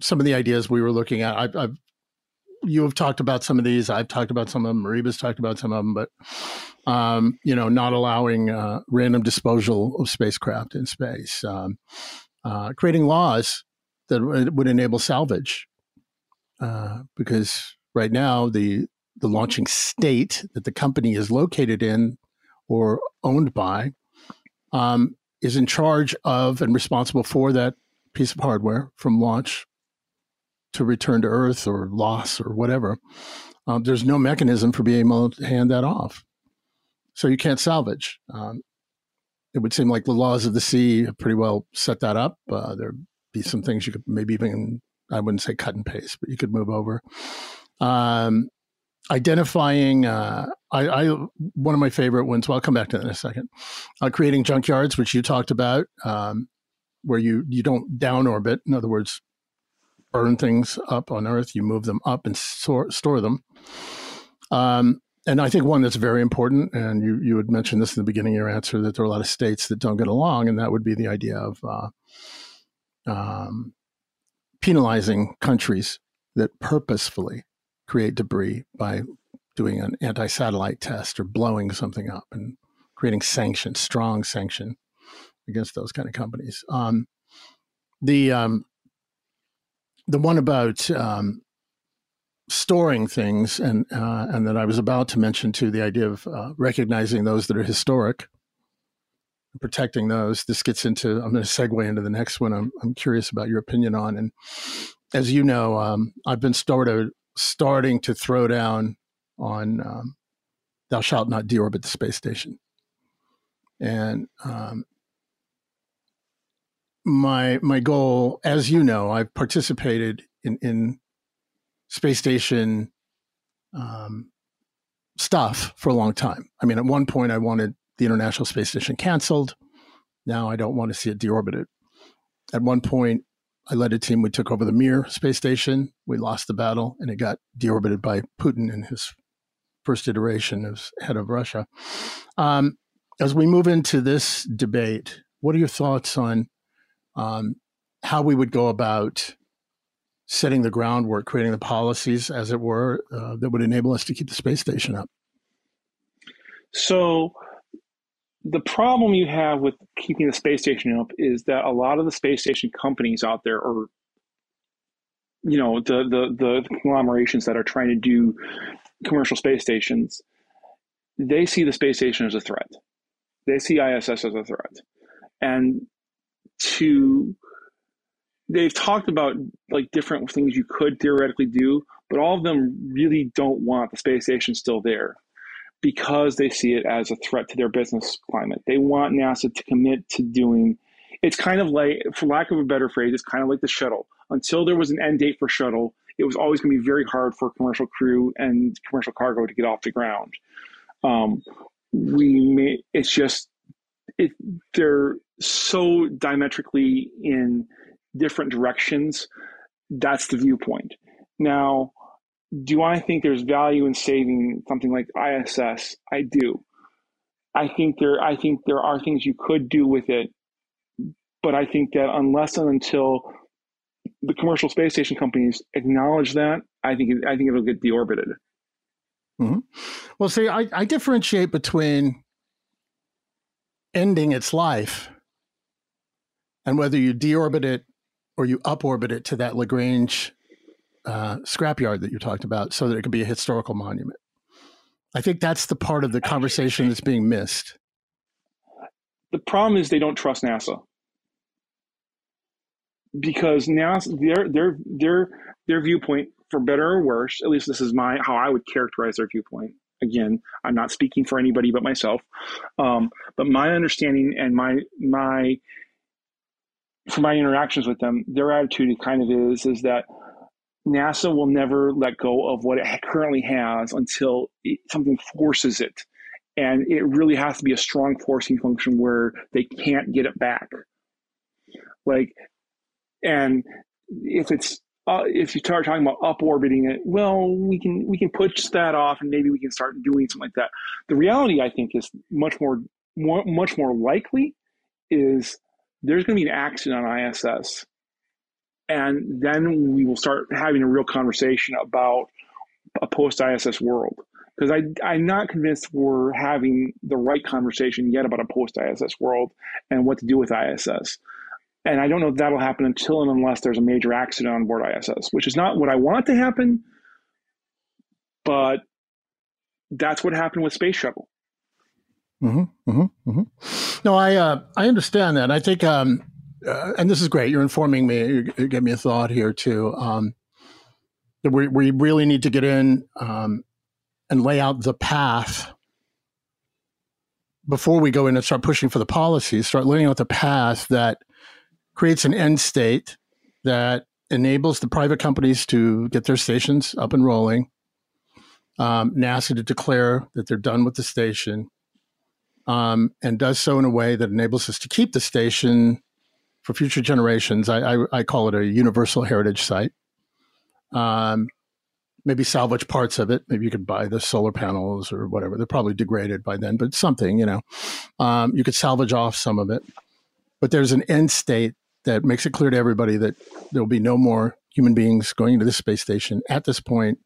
some of the ideas we were looking at, I've, I've you have talked about some of these. I've talked about some of them. Moriba's talked about some of them, but um, you know, not allowing uh, random disposal of spacecraft in space, um, uh, creating laws that would enable salvage, uh, because right now the the launching state that the company is located in or owned by um, is in charge of and responsible for that piece of hardware from launch to return to Earth or loss or whatever, um, there's no mechanism for being able to hand that off. So you can't salvage. Um, it would seem like the laws of the sea pretty well set that up. Uh, there'd be some things you could maybe even, I wouldn't say cut and paste, but you could move over. Um, identifying, uh, I, I, one of my favorite ones, well, I'll come back to that in a second. Uh, creating junkyards, which you talked about, um, where you, you don't down orbit. In other words, burn things up on Earth, you move them up and store, store them. Um, and I think one that's very important, and you, you had mentioned this in the beginning of your answer, that there are a lot of states that don't get along, and that would be the idea of uh, um, penalizing countries that purposefully create debris by doing an anti satellite test or blowing something up and creating sanctions, strong sanction against those kind of companies. Um, the um, the one about um, storing things, and uh, and that I was about to mention too, the idea of uh, recognizing those that are historic, and protecting those. This gets into. I'm going to segue into the next one. I'm I'm curious about your opinion on, and as you know, um, I've been started starting to throw down on um, "Thou shalt not deorbit the space station," and um, my my goal, as you know, I've participated in in space station um, stuff for a long time. I mean, at one point, I wanted the International Space Station canceled. Now I don't want to see it deorbited. At one point, I led a team. We took over the Mir space station. We lost the battle, and it got deorbited by Putin in his first iteration as head of Russia. Um, as we move into this debate, what are your thoughts on um, how we would go about setting the groundwork, creating the policies, as it were, uh, that would enable us to keep the space station up?
So, the problem you have with keeping the space station up is that a lot of the space station companies out there are, you know, the the the conglomerations that are trying to do commercial space stations, they see the space station as a threat. They see ISS as a threat, and to they've talked about like different things you could theoretically do, but all of them really don't want the space station still there because they see it as a threat to their business climate. They want NASA to commit to doing it's kind of like for lack of a better phrase, it's kind of like the shuttle. Until there was an end date for shuttle, it was always going to be very hard for commercial crew and commercial cargo to get off the ground. Um, we may, it's just it, they're so diametrically in different directions. That's the viewpoint. Now, do I think there's value in saving something like ISS? I do. I think there I think there are things you could do with it, but I think that unless and until the commercial space station companies acknowledge that, I think I think it'll get deorbited.
Mm-hmm. Well, see, I, I differentiate between ending its life and whether you deorbit it or you uporbit it to that Lagrange uh, scrapyard that you talked about so that it could be a historical monument. I think that's the part of the conversation that's being missed.
The problem is they don't trust NASA because NASA their their their their viewpoint, for better or worse, at least this is my how I would characterize their viewpoint. Again, I'm not speaking for anybody but myself, um, but my understanding and my my from my interactions with them, their attitude kind of is is that NASA will never let go of what it currently has until it, something forces it, and it really has to be a strong forcing function where they can't get it back. Like, and if it's uh, if you start talking about up orbiting it, well, we can we can push that off, and maybe we can start doing something like that. The reality, I think, is much more, more much more likely is there's going to be an accident on ISS. And then we will start having a real conversation about a post ISS world. Because I'm not convinced we're having the right conversation yet about a post ISS world and what to do with ISS. And I don't know if that'll happen until and unless there's a major accident on board ISS, which is not what I want to happen, but that's what happened with Space Shuttle.
Mm-hmm, mm-hmm, mm-hmm. No, I uh, I understand that. I think, um, uh, and this is great. You're informing me. You, you gave me a thought here too. Um, that we we really need to get in um, and lay out the path before we go in and start pushing for the policies, start laying out the path that creates an end state that enables the private companies to get their stations up and rolling, um, NASA to declare that they're done with the station, um, and does so in a way that enables us to keep the station for future generations. I, I, I call it a universal heritage site. Um, maybe salvage parts of it. Maybe you could buy the solar panels or whatever. They're probably degraded by then, but something, you know, um, you could salvage off some of it. But there's an end state that makes it clear to everybody that there will be no more human beings going into the space station at this point,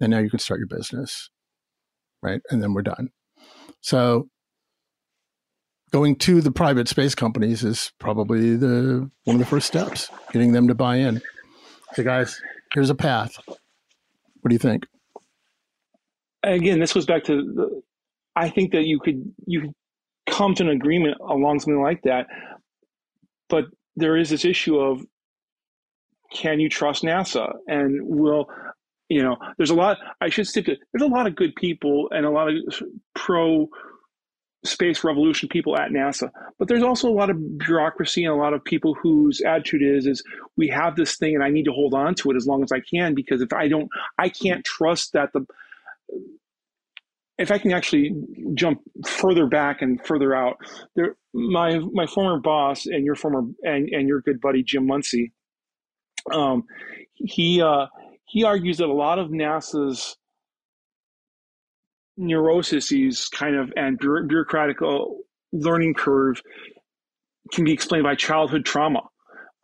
and now you can start your business, right? And then we're done. So going to the private space companies is probably the one of the first steps, getting them to buy in. Hey guys, here's a path. What do you think?
Again, this goes back to the, I think that you could you could come to an agreement along something like that, but there is this issue of can you trust NASA and will you know there's a lot I should stick to there's a lot of good people and a lot of pro space revolution people at NASA. But there's also a lot of bureaucracy and a lot of people whose attitude is is we have this thing and I need to hold on to it as long as I can because if I don't I can't trust that the if I can actually jump further back and further out, there my my former boss and your former and, and your good buddy Jim Muncy, um, he uh, he argues that a lot of NASA's neuroses is kind of and bureaucratic learning curve can be explained by childhood trauma.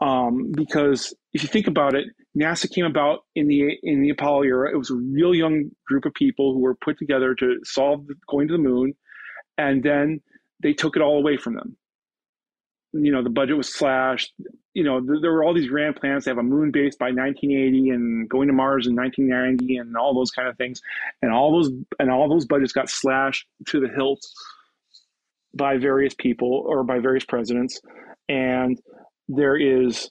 Um, because if you think about it, NASA came about in the in the Apollo era. It was a real young group of people who were put together to solve going to the moon, and then they took it all away from them you know the budget was slashed. You know there, there were all these grand plans. To have a moon base by 1980 and going to mars in 1990 and all those kind of things. And all those and all those budgets got slashed to the hilt by various people or by various presidents. And there is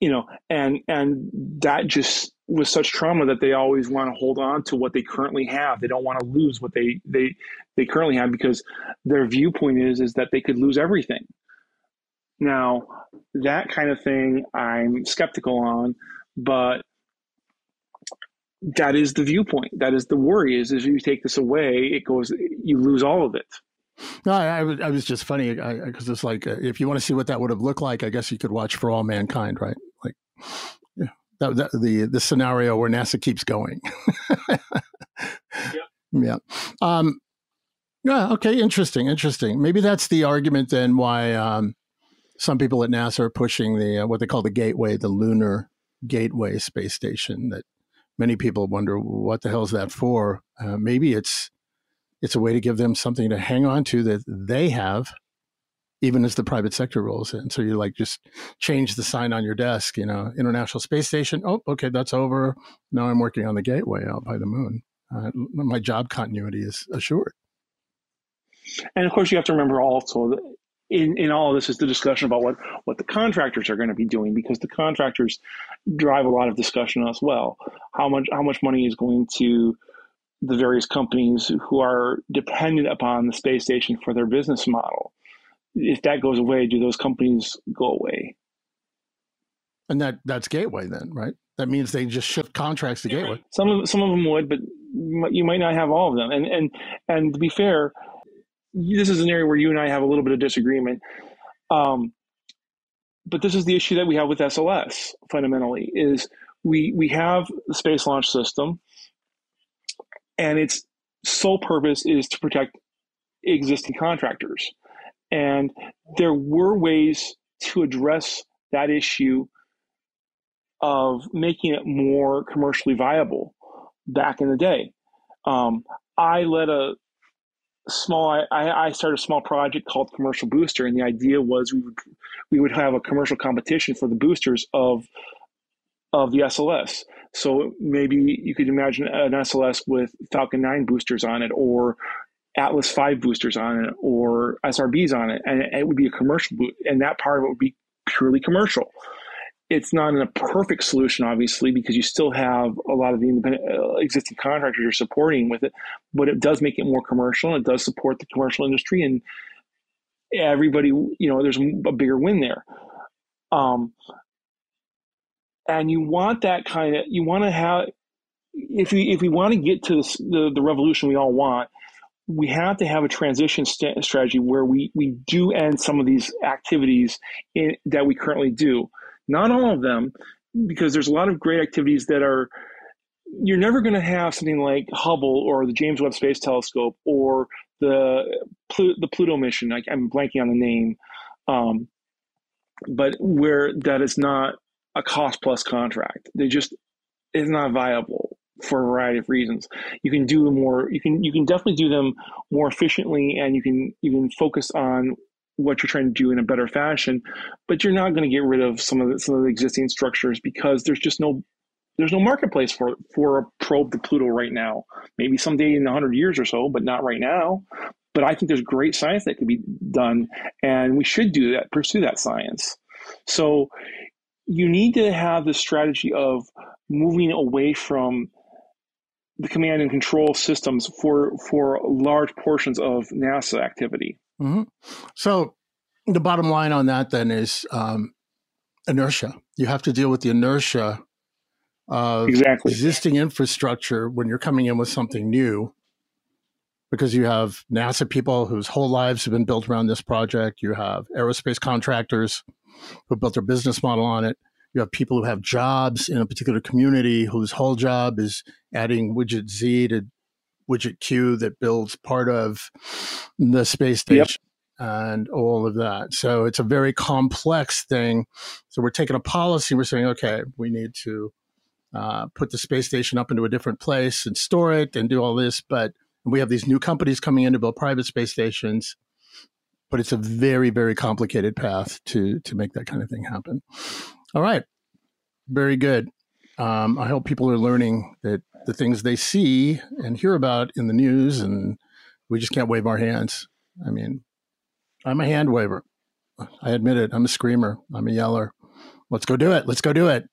you know and and that just was such trauma that they always want to hold on to what they currently have. They don't want to lose what they they they currently have because their viewpoint is is that they could lose everything now that kind of thing i'm skeptical on but that is the viewpoint that is the worry is if you take this away it goes you lose all of it
no, I, I, was, just funny because it's like uh, if you want to see what that would have looked like, I guess you could watch For All Mankind, right? Like, yeah, that, that, the the scenario where NASA keeps going. yeah. Yeah. Um, yeah. Okay. Interesting. Interesting. Maybe that's the argument then why um, some people at NASA are pushing the uh, what they call the Gateway, the Lunar Gateway space station. That many people wonder what the hell is that for. Uh, maybe it's it's a way to give them something to hang on to that they have even as the private sector rolls in so you like just change the sign on your desk you know international space station oh okay that's over now i'm working on the gateway out by the moon uh, my job continuity is assured
and of course you have to remember also that in, in all of this is the discussion about what, what the contractors are going to be doing because the contractors drive a lot of discussion as well. How much how much money is going to the various companies who are dependent upon the space station for their business model. If that goes away, do those companies go away?
And that that's Gateway then, right? That means they just shift contracts to Gateway.
Some of some of them would, but you might not have all of them. And and and to be fair, this is an area where you and I have a little bit of disagreement. Um, but this is the issue that we have with SLS fundamentally is we we have the space launch system and its sole purpose is to protect existing contractors. And there were ways to address that issue of making it more commercially viable back in the day. Um, I led a small I, I started a small project called commercial booster and the idea was we would we would have a commercial competition for the boosters of of the SLS. So maybe you could imagine an SLS with Falcon 9 boosters on it or Atlas 5 boosters on it or SRBs on it. And it would be a commercial, and that part of it would be purely commercial. It's not a perfect solution, obviously, because you still have a lot of the independent uh, existing contractors you're supporting with it, but it does make it more commercial and it does support the commercial industry and everybody, you know, there's a bigger win there. Um, and you want that kind of, you want to have, if we if we want to get to this, the the revolution we all want, we have to have a transition st- strategy where we we do end some of these activities in, that we currently do not all of them, because there's a lot of great activities that are, you're never going to have something like Hubble or the James Webb Space Telescope or the the Pluto mission. I, am blanking on the name, um, but where that is not a cost plus contract. They just is not viable for a variety of reasons. You can do more. You can you can definitely do them more efficiently, and you can you can focus on what you're trying to do in a better fashion, but you're not going to get rid of some of the, some of the existing structures because there's just no there's no marketplace for for a probe to Pluto right now. Maybe someday in 100 years or so, but not right now. But I think there's great science that could be done, and we should do that, pursue that science. So you need to have the strategy of moving away from the command and control systems for for large portions of NASA activity.
Mm-hmm. So the bottom line on that then is um, inertia. You have to deal with the inertia of
exactly.
existing infrastructure when you're coming in with something new because you have NASA people whose whole lives have been built around this project. You have aerospace contractors who built their business model on it. You have people who have jobs in a particular community whose whole job is adding widget Z to widget Q that builds part of the space station. Yep. And all of that. So it's a very complex thing. So we're taking a policy. We're saying, okay, we need to uh, put the space station up into a different place and store it and do all this. But we have these new companies coming in to build private space stations. But it's a very, very complicated path to to make that kind of thing happen. All right, very good. Um, I hope people are learning that the things they see and hear about in the news, and we just can't wave our hands. I mean, I'm a hand waver. I admit it. I'm a screamer. I'm a yeller. Let's go do it. Let's go do it.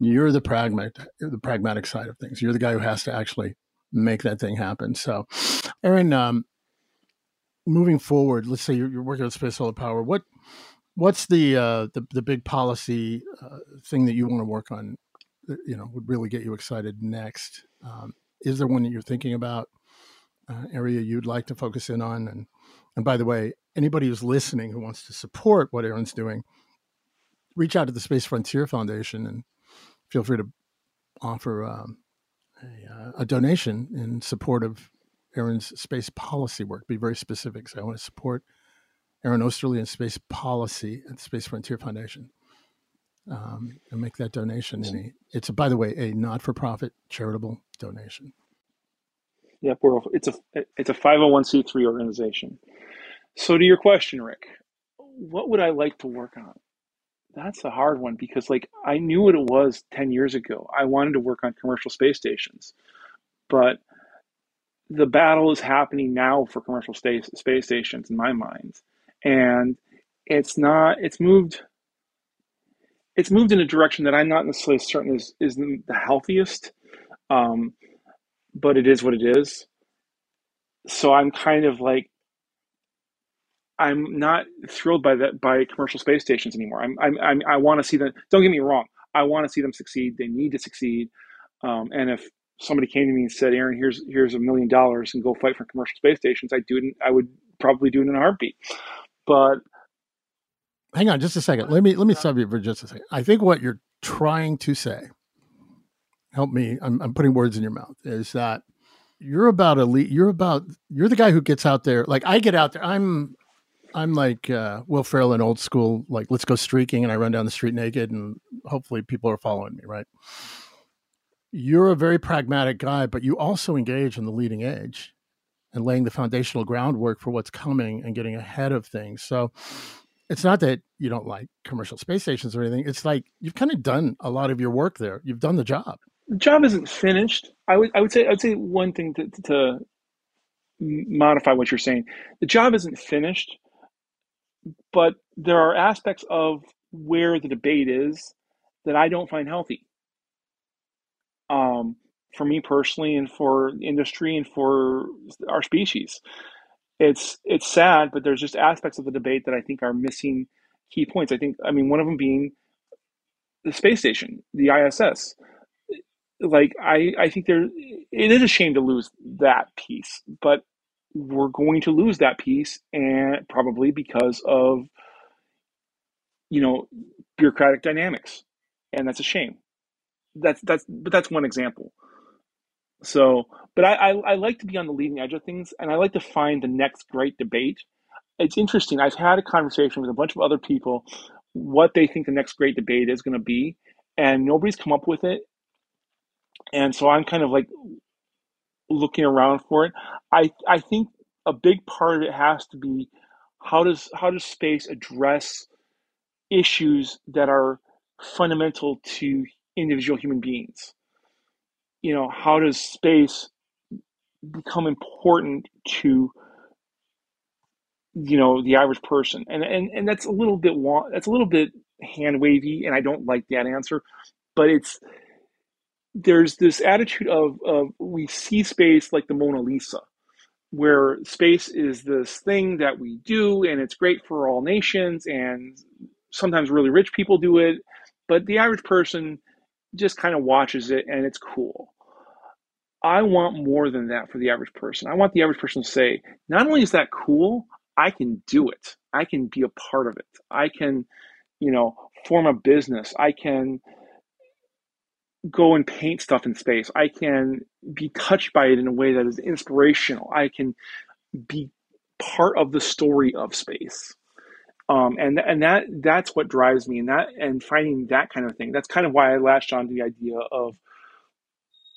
You're the pragmatic, the pragmatic side of things. You're the guy who has to actually make that thing happen. So, Aaron, um, moving forward, let's say you're, you're, working on space solar power. What what's the uh, the, the big policy uh, thing that you want to work on you know would really get you excited next? Um, is there one that you're thinking about? Uh, area you'd like to focus in on? And and by the way, anybody who's listening who wants to support what Aaron's doing, reach out to the Space Frontier Foundation and feel free to offer um, a, uh, a, donation in support of Aaron's space policy work. Be very specific. So I want to support Aaron Oesterle and space policy at the Space Frontier Foundation um, and make that donation. And it's, a, by the way, a not-for-profit charitable donation.
Yep, we're, it's a it's a five hundred one c three organization. So to your question, Rick, what would I like to work on? That's a hard one because like I knew what it was 10 years ago. I wanted to work on commercial space stations. But the battle is happening now for commercial space space stations in my mind. And it's not it's moved it's moved in a direction that I'm not necessarily certain is is the healthiest, um, but it is what it is. So I'm kind of like I'm not thrilled by that by commercial space stations anymore. I'm, I'm, I'm i want to see them. Don't get me wrong. I want to see them succeed. They need to succeed. Um, and if somebody came to me and said, "Aaron, here's here's a million dollars and go fight for commercial space stations," I do it. I would probably do it in a heartbeat. But
hang on just a second. Let me let me stop you for just a second. I think what you're trying to say, help me. I'm, I'm putting words in your mouth. Is that you're about elite? You're about you're the guy who gets out there. Like I get out there. I'm I'm like uh, Will Ferrell in old school. Like let's go streaking, and I run down the street naked, and hopefully people are following me. Right. You're a very pragmatic guy, but you also engage in the leading edge and laying the foundational groundwork for what's coming and getting ahead of things. So it's not that you don't like commercial space stations or anything. It's like you've kind of done a lot of your work there. You've done the job.
The job isn't finished. I would I would say I'd say one thing to, to modify what you're saying. The job isn't finished, but there are aspects of where the debate is that I don't find healthy. Um, for me personally, and for industry, and for our species, it's it's sad, but there's just aspects of the debate that I think are missing key points. I think, I mean, one of them being the space station, the ISS. Like, I I think there it is a shame to lose that piece, but we're going to lose that piece, and probably because of you know bureaucratic dynamics, and that's a shame. That's that's but that's one example. So, but I, I, I like to be on the leading edge of things, and I like to find the next great debate. It's interesting. I've had a conversation with a bunch of other people, what they think the next great debate is going to be, and nobody's come up with it. And so I'm kind of like looking around for it. I I think a big part of it has to be how does how does space address issues that are fundamental to individual human beings you know how does space become important to you know the average person? And and, and that's a little bit that's a little bit hand wavy and i don't like that answer but it's there's this attitude of, of we see space like the mona lisa where space is this thing that we do and it's great for all nations and sometimes really rich people do it but the average person just kind of watches it and it's cool I want more than that for the average person. I want the average person to say, not only is that cool, I can do it. I can be a part of it. I can, you know, form a business. I can go and paint stuff in space. I can be touched by it in a way that is inspirational. I can be part of the story of space. Um, and and that that's what drives me, and that and finding that kind of thing. That's kind of why I latched on to the idea of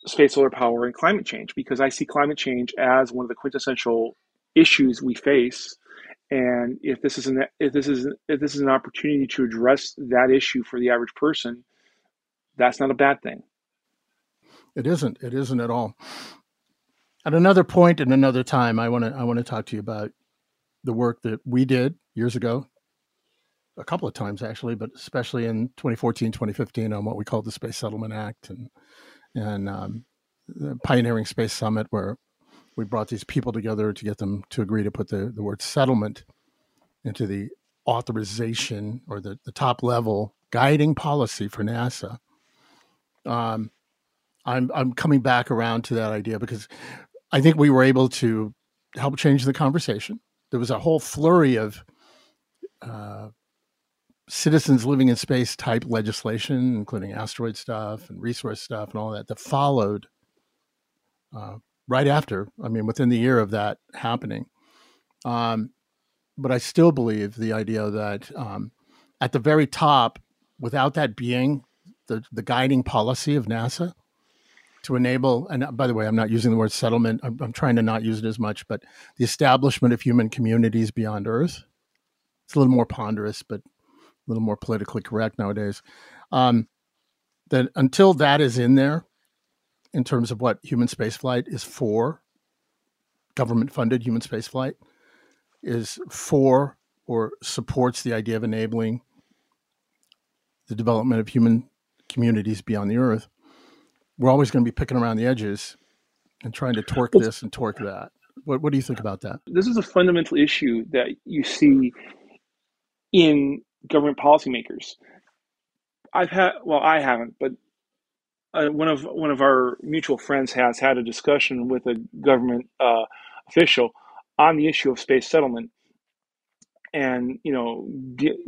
space, solar power, and climate change because I see climate change as one of the quintessential issues we face. And if this is an if this is if this is an opportunity to address that issue for the average person, that's not a bad thing.
It isn't. It isn't at all. At another point in another time, I want to I want to talk to you about the work that we did years ago, a couple of times actually, but especially in 2014, 2015 on what we called the Space Settlement Act and and um, the Pioneering Space Summit, where we brought these people together to get them to agree to put the, the word settlement into the authorization or the, the top level guiding policy for NASA. Um, I'm, I'm coming back around to that idea because I think we were able to help change the conversation. There was a whole flurry of uh, citizens living in space type legislation, including asteroid stuff and resource stuff and all that, that followed uh, right after. I mean, within the year of that happening. Um, but I still believe the idea that um, at the very top, without that being the, the guiding policy of NASA to enable, and by the way, I'm not using the word settlement, I'm, I'm trying to not use it as much, but the establishment of human communities beyond Earth. It's a little more ponderous, but little more politically correct nowadays. Um, that until that is in there, in terms of what human spaceflight is for, government funded human spaceflight is for or supports the idea of enabling the development of human communities beyond the earth, we're always going to be picking around the edges and trying to torque this and torque that. What, what do you think about that?
This is a fundamental issue that you see in government policymakers. I've had well, I haven't, but uh, one of one of our mutual friends has had a discussion with a government uh, official on the issue of space settlement and you know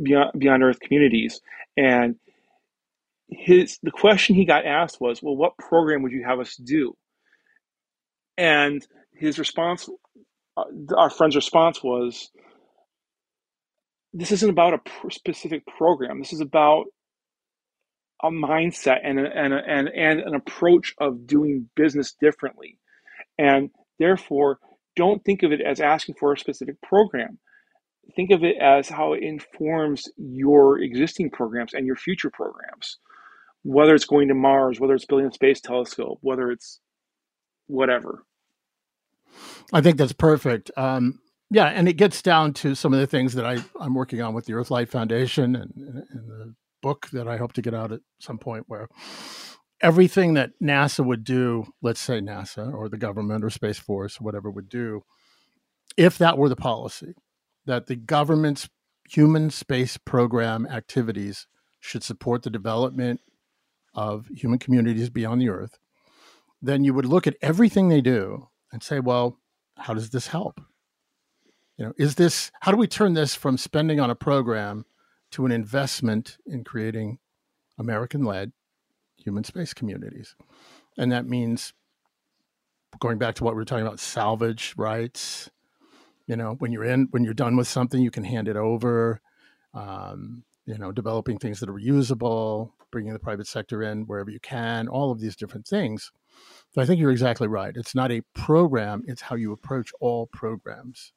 beyond beyond Earth communities. And his the question he got asked was, "Well, what program would you have us do?" And his response, uh, our friend's response was, this isn't about a specific program. This is about a mindset and, a, and, a, and, and an approach of doing business differently. And therefore, don't think of it as asking for a specific program. Think of it as how it informs your existing programs and your future programs, whether it's going to Mars, whether it's building a space telescope, whether it's whatever.
I think that's perfect. Um, yeah, and it gets down to some of the things that I, I'm working on with the Earthlight Foundation and, and the book that I hope to get out at some point where everything that NASA would do, let's say NASA or the government or Space Force, whatever would do, if that were the policy, that the government's human space program activities should support the development of human communities beyond the Earth, then you would look at everything they do and say, well, how does this help? You know, is this how do we turn this from spending on a program to an investment in creating American-led human space communities? And that means going back to what we were talking about, salvage rights. You know, when you're in, when you're done with something, you can hand it over. Um, you know, developing things that are reusable, bringing the private sector in wherever you can, all of these different things. So I think you're exactly right. It's not a program, it's how you approach all programs.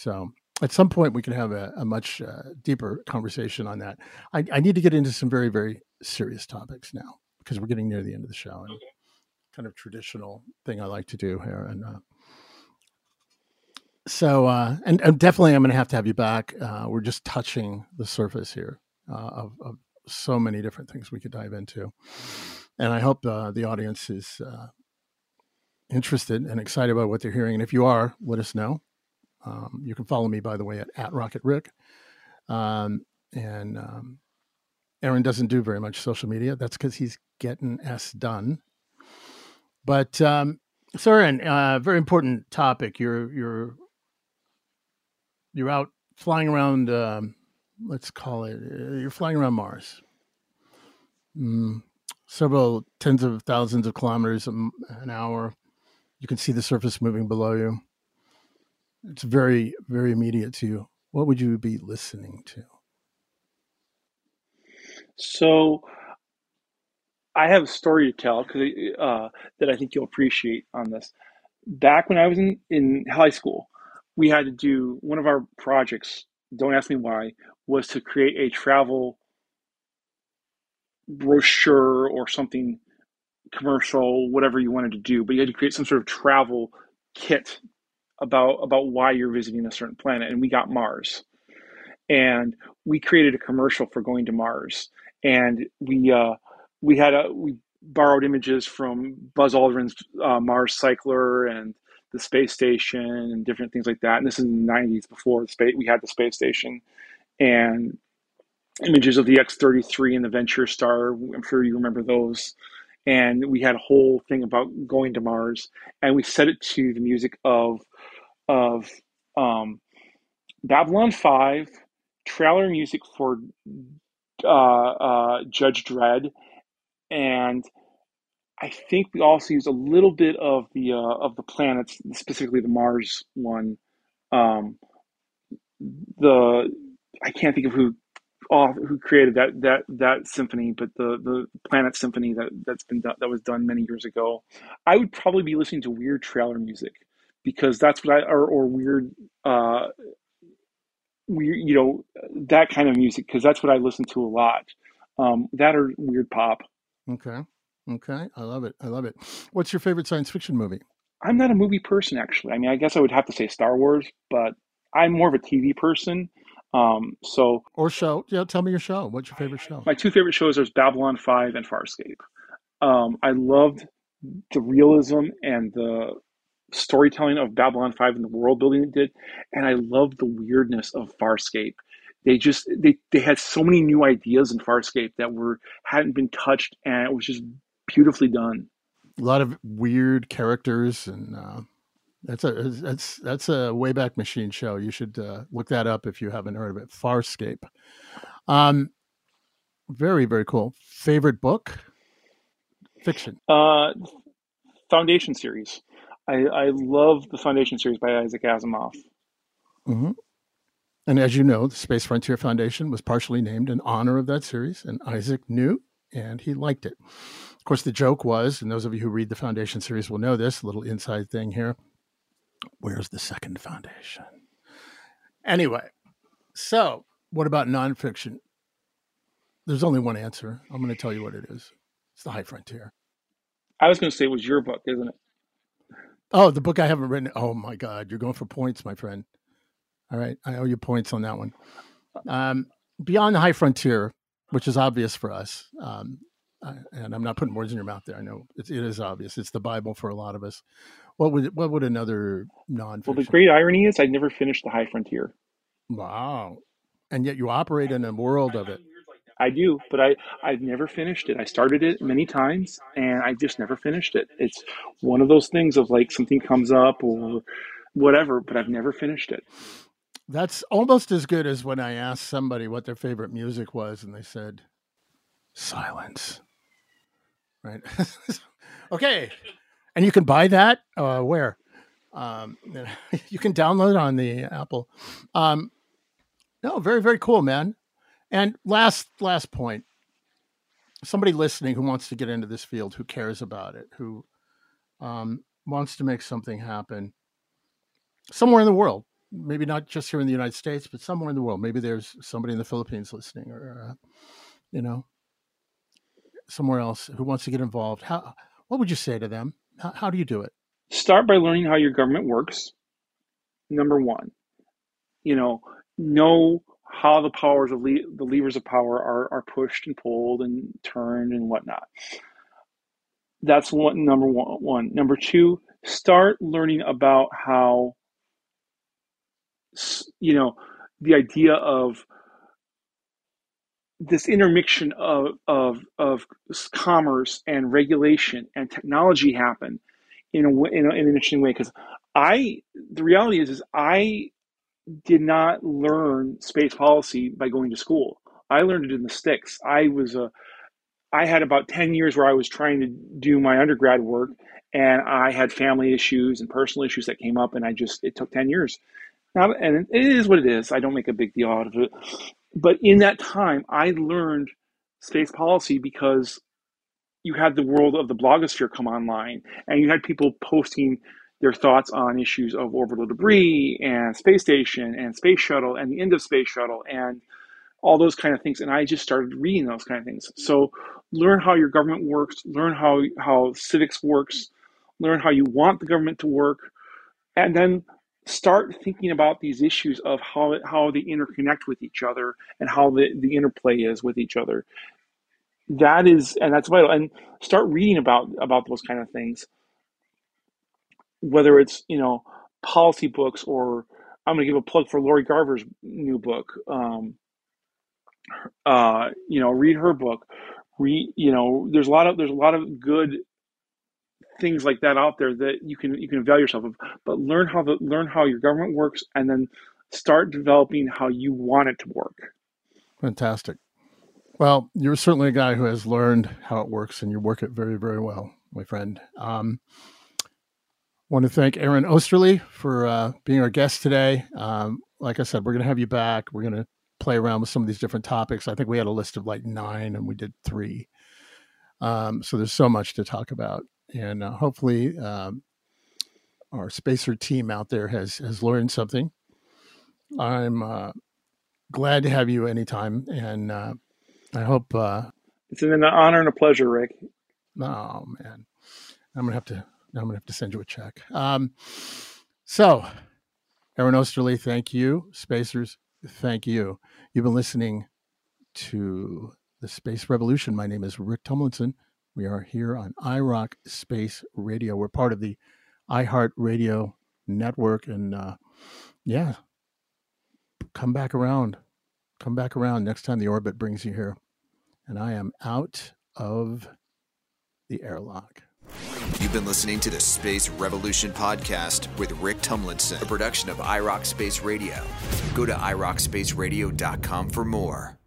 So at some point, we can have a, a much uh, deeper conversation on that. I, I, need to get into some very, very serious topics now because we're getting near the end of the show. And okay. kind of traditional thing I like to do here. And uh, so, uh, and, and, definitely, I'm going to have to have you back. Uh, we're just touching the surface here uh, of, of, so many different things we could dive into. And I hope uh, the audience is uh, interested and excited about what they're hearing. And if you are, let us know. Um, you can follow me, by the way, at, at Rocket Rick. Um, and um, Aaron doesn't do very much social media. That's because he's getting S done. But um, so, Aaron, uh, very important topic. You're you're you're out flying around. Um, let's call it. Uh, you're flying around Mars. Mm, several tens of thousands of kilometers an hour. You can see the surface moving below you. It's very, very immediate to you. What would you be listening to?
So, I have a story to tell uh, that I think you'll appreciate on this. Back when I was in, in high school, we had to do one of our projects, don't ask me why, was to create a travel brochure or something commercial, whatever you wanted to do, but you had to create some sort of travel kit about about why you're visiting a certain planet and we got Mars. And we created a commercial for going to Mars. And we uh, we had a we borrowed images from Buzz Aldrin's uh, Mars Cycler and the space station and different things like that. And this is in the 90s before the space, we had the space station and images of the X-33 and the Venture Star. I'm sure you remember those. And we had a whole thing about going to Mars and we set it to the music of, of um, Babylon 5, trailer music for uh, uh, Judge Dredd, and I think we also used a little bit of the uh, of the planets, specifically the Mars one. Um, the I can't think of who oh, who created that that that symphony, but the the Planet Symphony that that's been done, that was done many years ago. I would probably be listening to weird trailer music because that's what I or, or weird uh weird you know that kind of music because that's what I listen to a lot. Um, that or weird pop.
Okay. Okay, I love it. I love it. What's your favorite science fiction movie?
I'm not a movie person, actually. I mean, I guess I would have to say Star Wars, but I'm more of a TV person. Um, so
or show, yeah. Tell me your show. What's your favorite show?
My two favorite shows are Babylon Five and Farscape. Um, I loved the realism and the storytelling of Babylon Five and the world building it did, and I loved the weirdness of Farscape they just they, they had so many new ideas in Farscape that were hadn't been touched and it was just beautifully done.
A lot of weird characters, and uh, that's a that's that's a Wayback Machine show. You should uh, look that up if you haven't heard of it. Farscape. Um, very very cool. Favorite book? Fiction.
Uh, Foundation series. I I love the Foundation series by Isaac Asimov.
Mm-hmm. And as you know, the Space Frontier Foundation was partially named in honor of that series, and Isaac knew and he liked it. Of course, the joke was, and those of you who read the Foundation series will know this little inside thing here where's the second foundation? Anyway, so what about nonfiction? There's only one answer. I'm going to tell you what it is it's The High Frontier.
I was going to say it was your book, isn't it?
Oh, the book I haven't written. Oh my God, you're going for points, my friend. All right, I owe you points on that one. Um, Beyond the High Frontier which is obvious for us. Um, I, and I'm not putting words in your mouth there. I know it's, it is obvious. It's the Bible for a lot of us. What would what would another non?
Well, the great irony is I never finished the High Frontier.
Wow, and yet you operate in a world of it.
I do, but I I've never finished it. I started it many times and I just never finished it. It's one of those things of like something comes up or whatever, but I've never finished it.
That's almost as good as when I asked somebody what their favorite music was and they said silence. Right? [LAUGHS] okay. And you can buy that uh, where? Um, [LAUGHS] you can download it on the Apple. Um, no, very very cool, man. And last last point, somebody listening who wants to get into this field, who cares about it, who um, wants to make something happen somewhere in the world, maybe not just here in the United States, but somewhere in the world. Maybe there's somebody in the Philippines listening, or uh, you know, somewhere else who wants to get involved. How? What would you say to them? How, do you do it?
Start by learning how your government works. Number one, you know, know how the powers of le- the levers of power are are pushed and pulled and turned and whatnot. That's one number one. One number two. Start learning about how you know the idea of this intermixture of, of, of commerce and regulation and technology happen in a, in, a, in an interesting way because I the reality is is I did not learn space policy by going to school. I learned it in the sticks. I was a I had about 10 years where I was trying to do my undergrad work and I had family issues and personal issues that came up and I just it took 10 years. Now and it is what it is. I don't make a big deal out of it. But in that time I learned space policy because you had the world of the blogosphere come online and you had people posting their thoughts on issues of orbital debris and space station and space shuttle and the end of space shuttle and all those kind of things and i just started reading those kind of things. So learn how your government works learn how how civics works learn how you want the government to work and then start thinking about these issues of how how they interconnect with each other and how the, the interplay is with each other that is and that's vital and start reading about about those kind of things whether it's you know policy books or I'm going to give a plug for Lori Garver's new book. Um, uh, you know, read her book. Read, you know, there's a lot of there's a lot of good things like that out there that you can you can avail yourself of. But learn how the learn how your government works, and then start developing how you want it to work.
Fantastic. Well, you're certainly a guy who has learned how it works, and you work it very, very well, my friend. Um, want to thank Aaron Oesterle for uh, being our guest today. Um, like I said, we're going to have you back. We're going to play around with some of these different topics. I think we had a list of like nine and we did three. Um, so there's so much to talk about. And uh, hopefully, um, our spacer team out there has, has learned something. I'm uh, glad to have you anytime. And uh, I hope. Uh,
it's an honor and a pleasure, Rick.
Oh, man. I'm going to have to I'm gonna have to send you a check. Um, so, Aaron Oesterle, thank you. Spacers, thank you. You've been listening to the Space Revolution. My name is Rick Tumlinson. We are here on iRoc Space Radio. We're part of the iHeart Radio network, and uh, yeah, come back around. Come back around next time the orbit brings you here. And I am out of the airlock.
You've been listening to the Space Revolution podcast with Rick Tumlinson, a production of iRoc Space Radio. Go to iRocSpaceradio.com for more.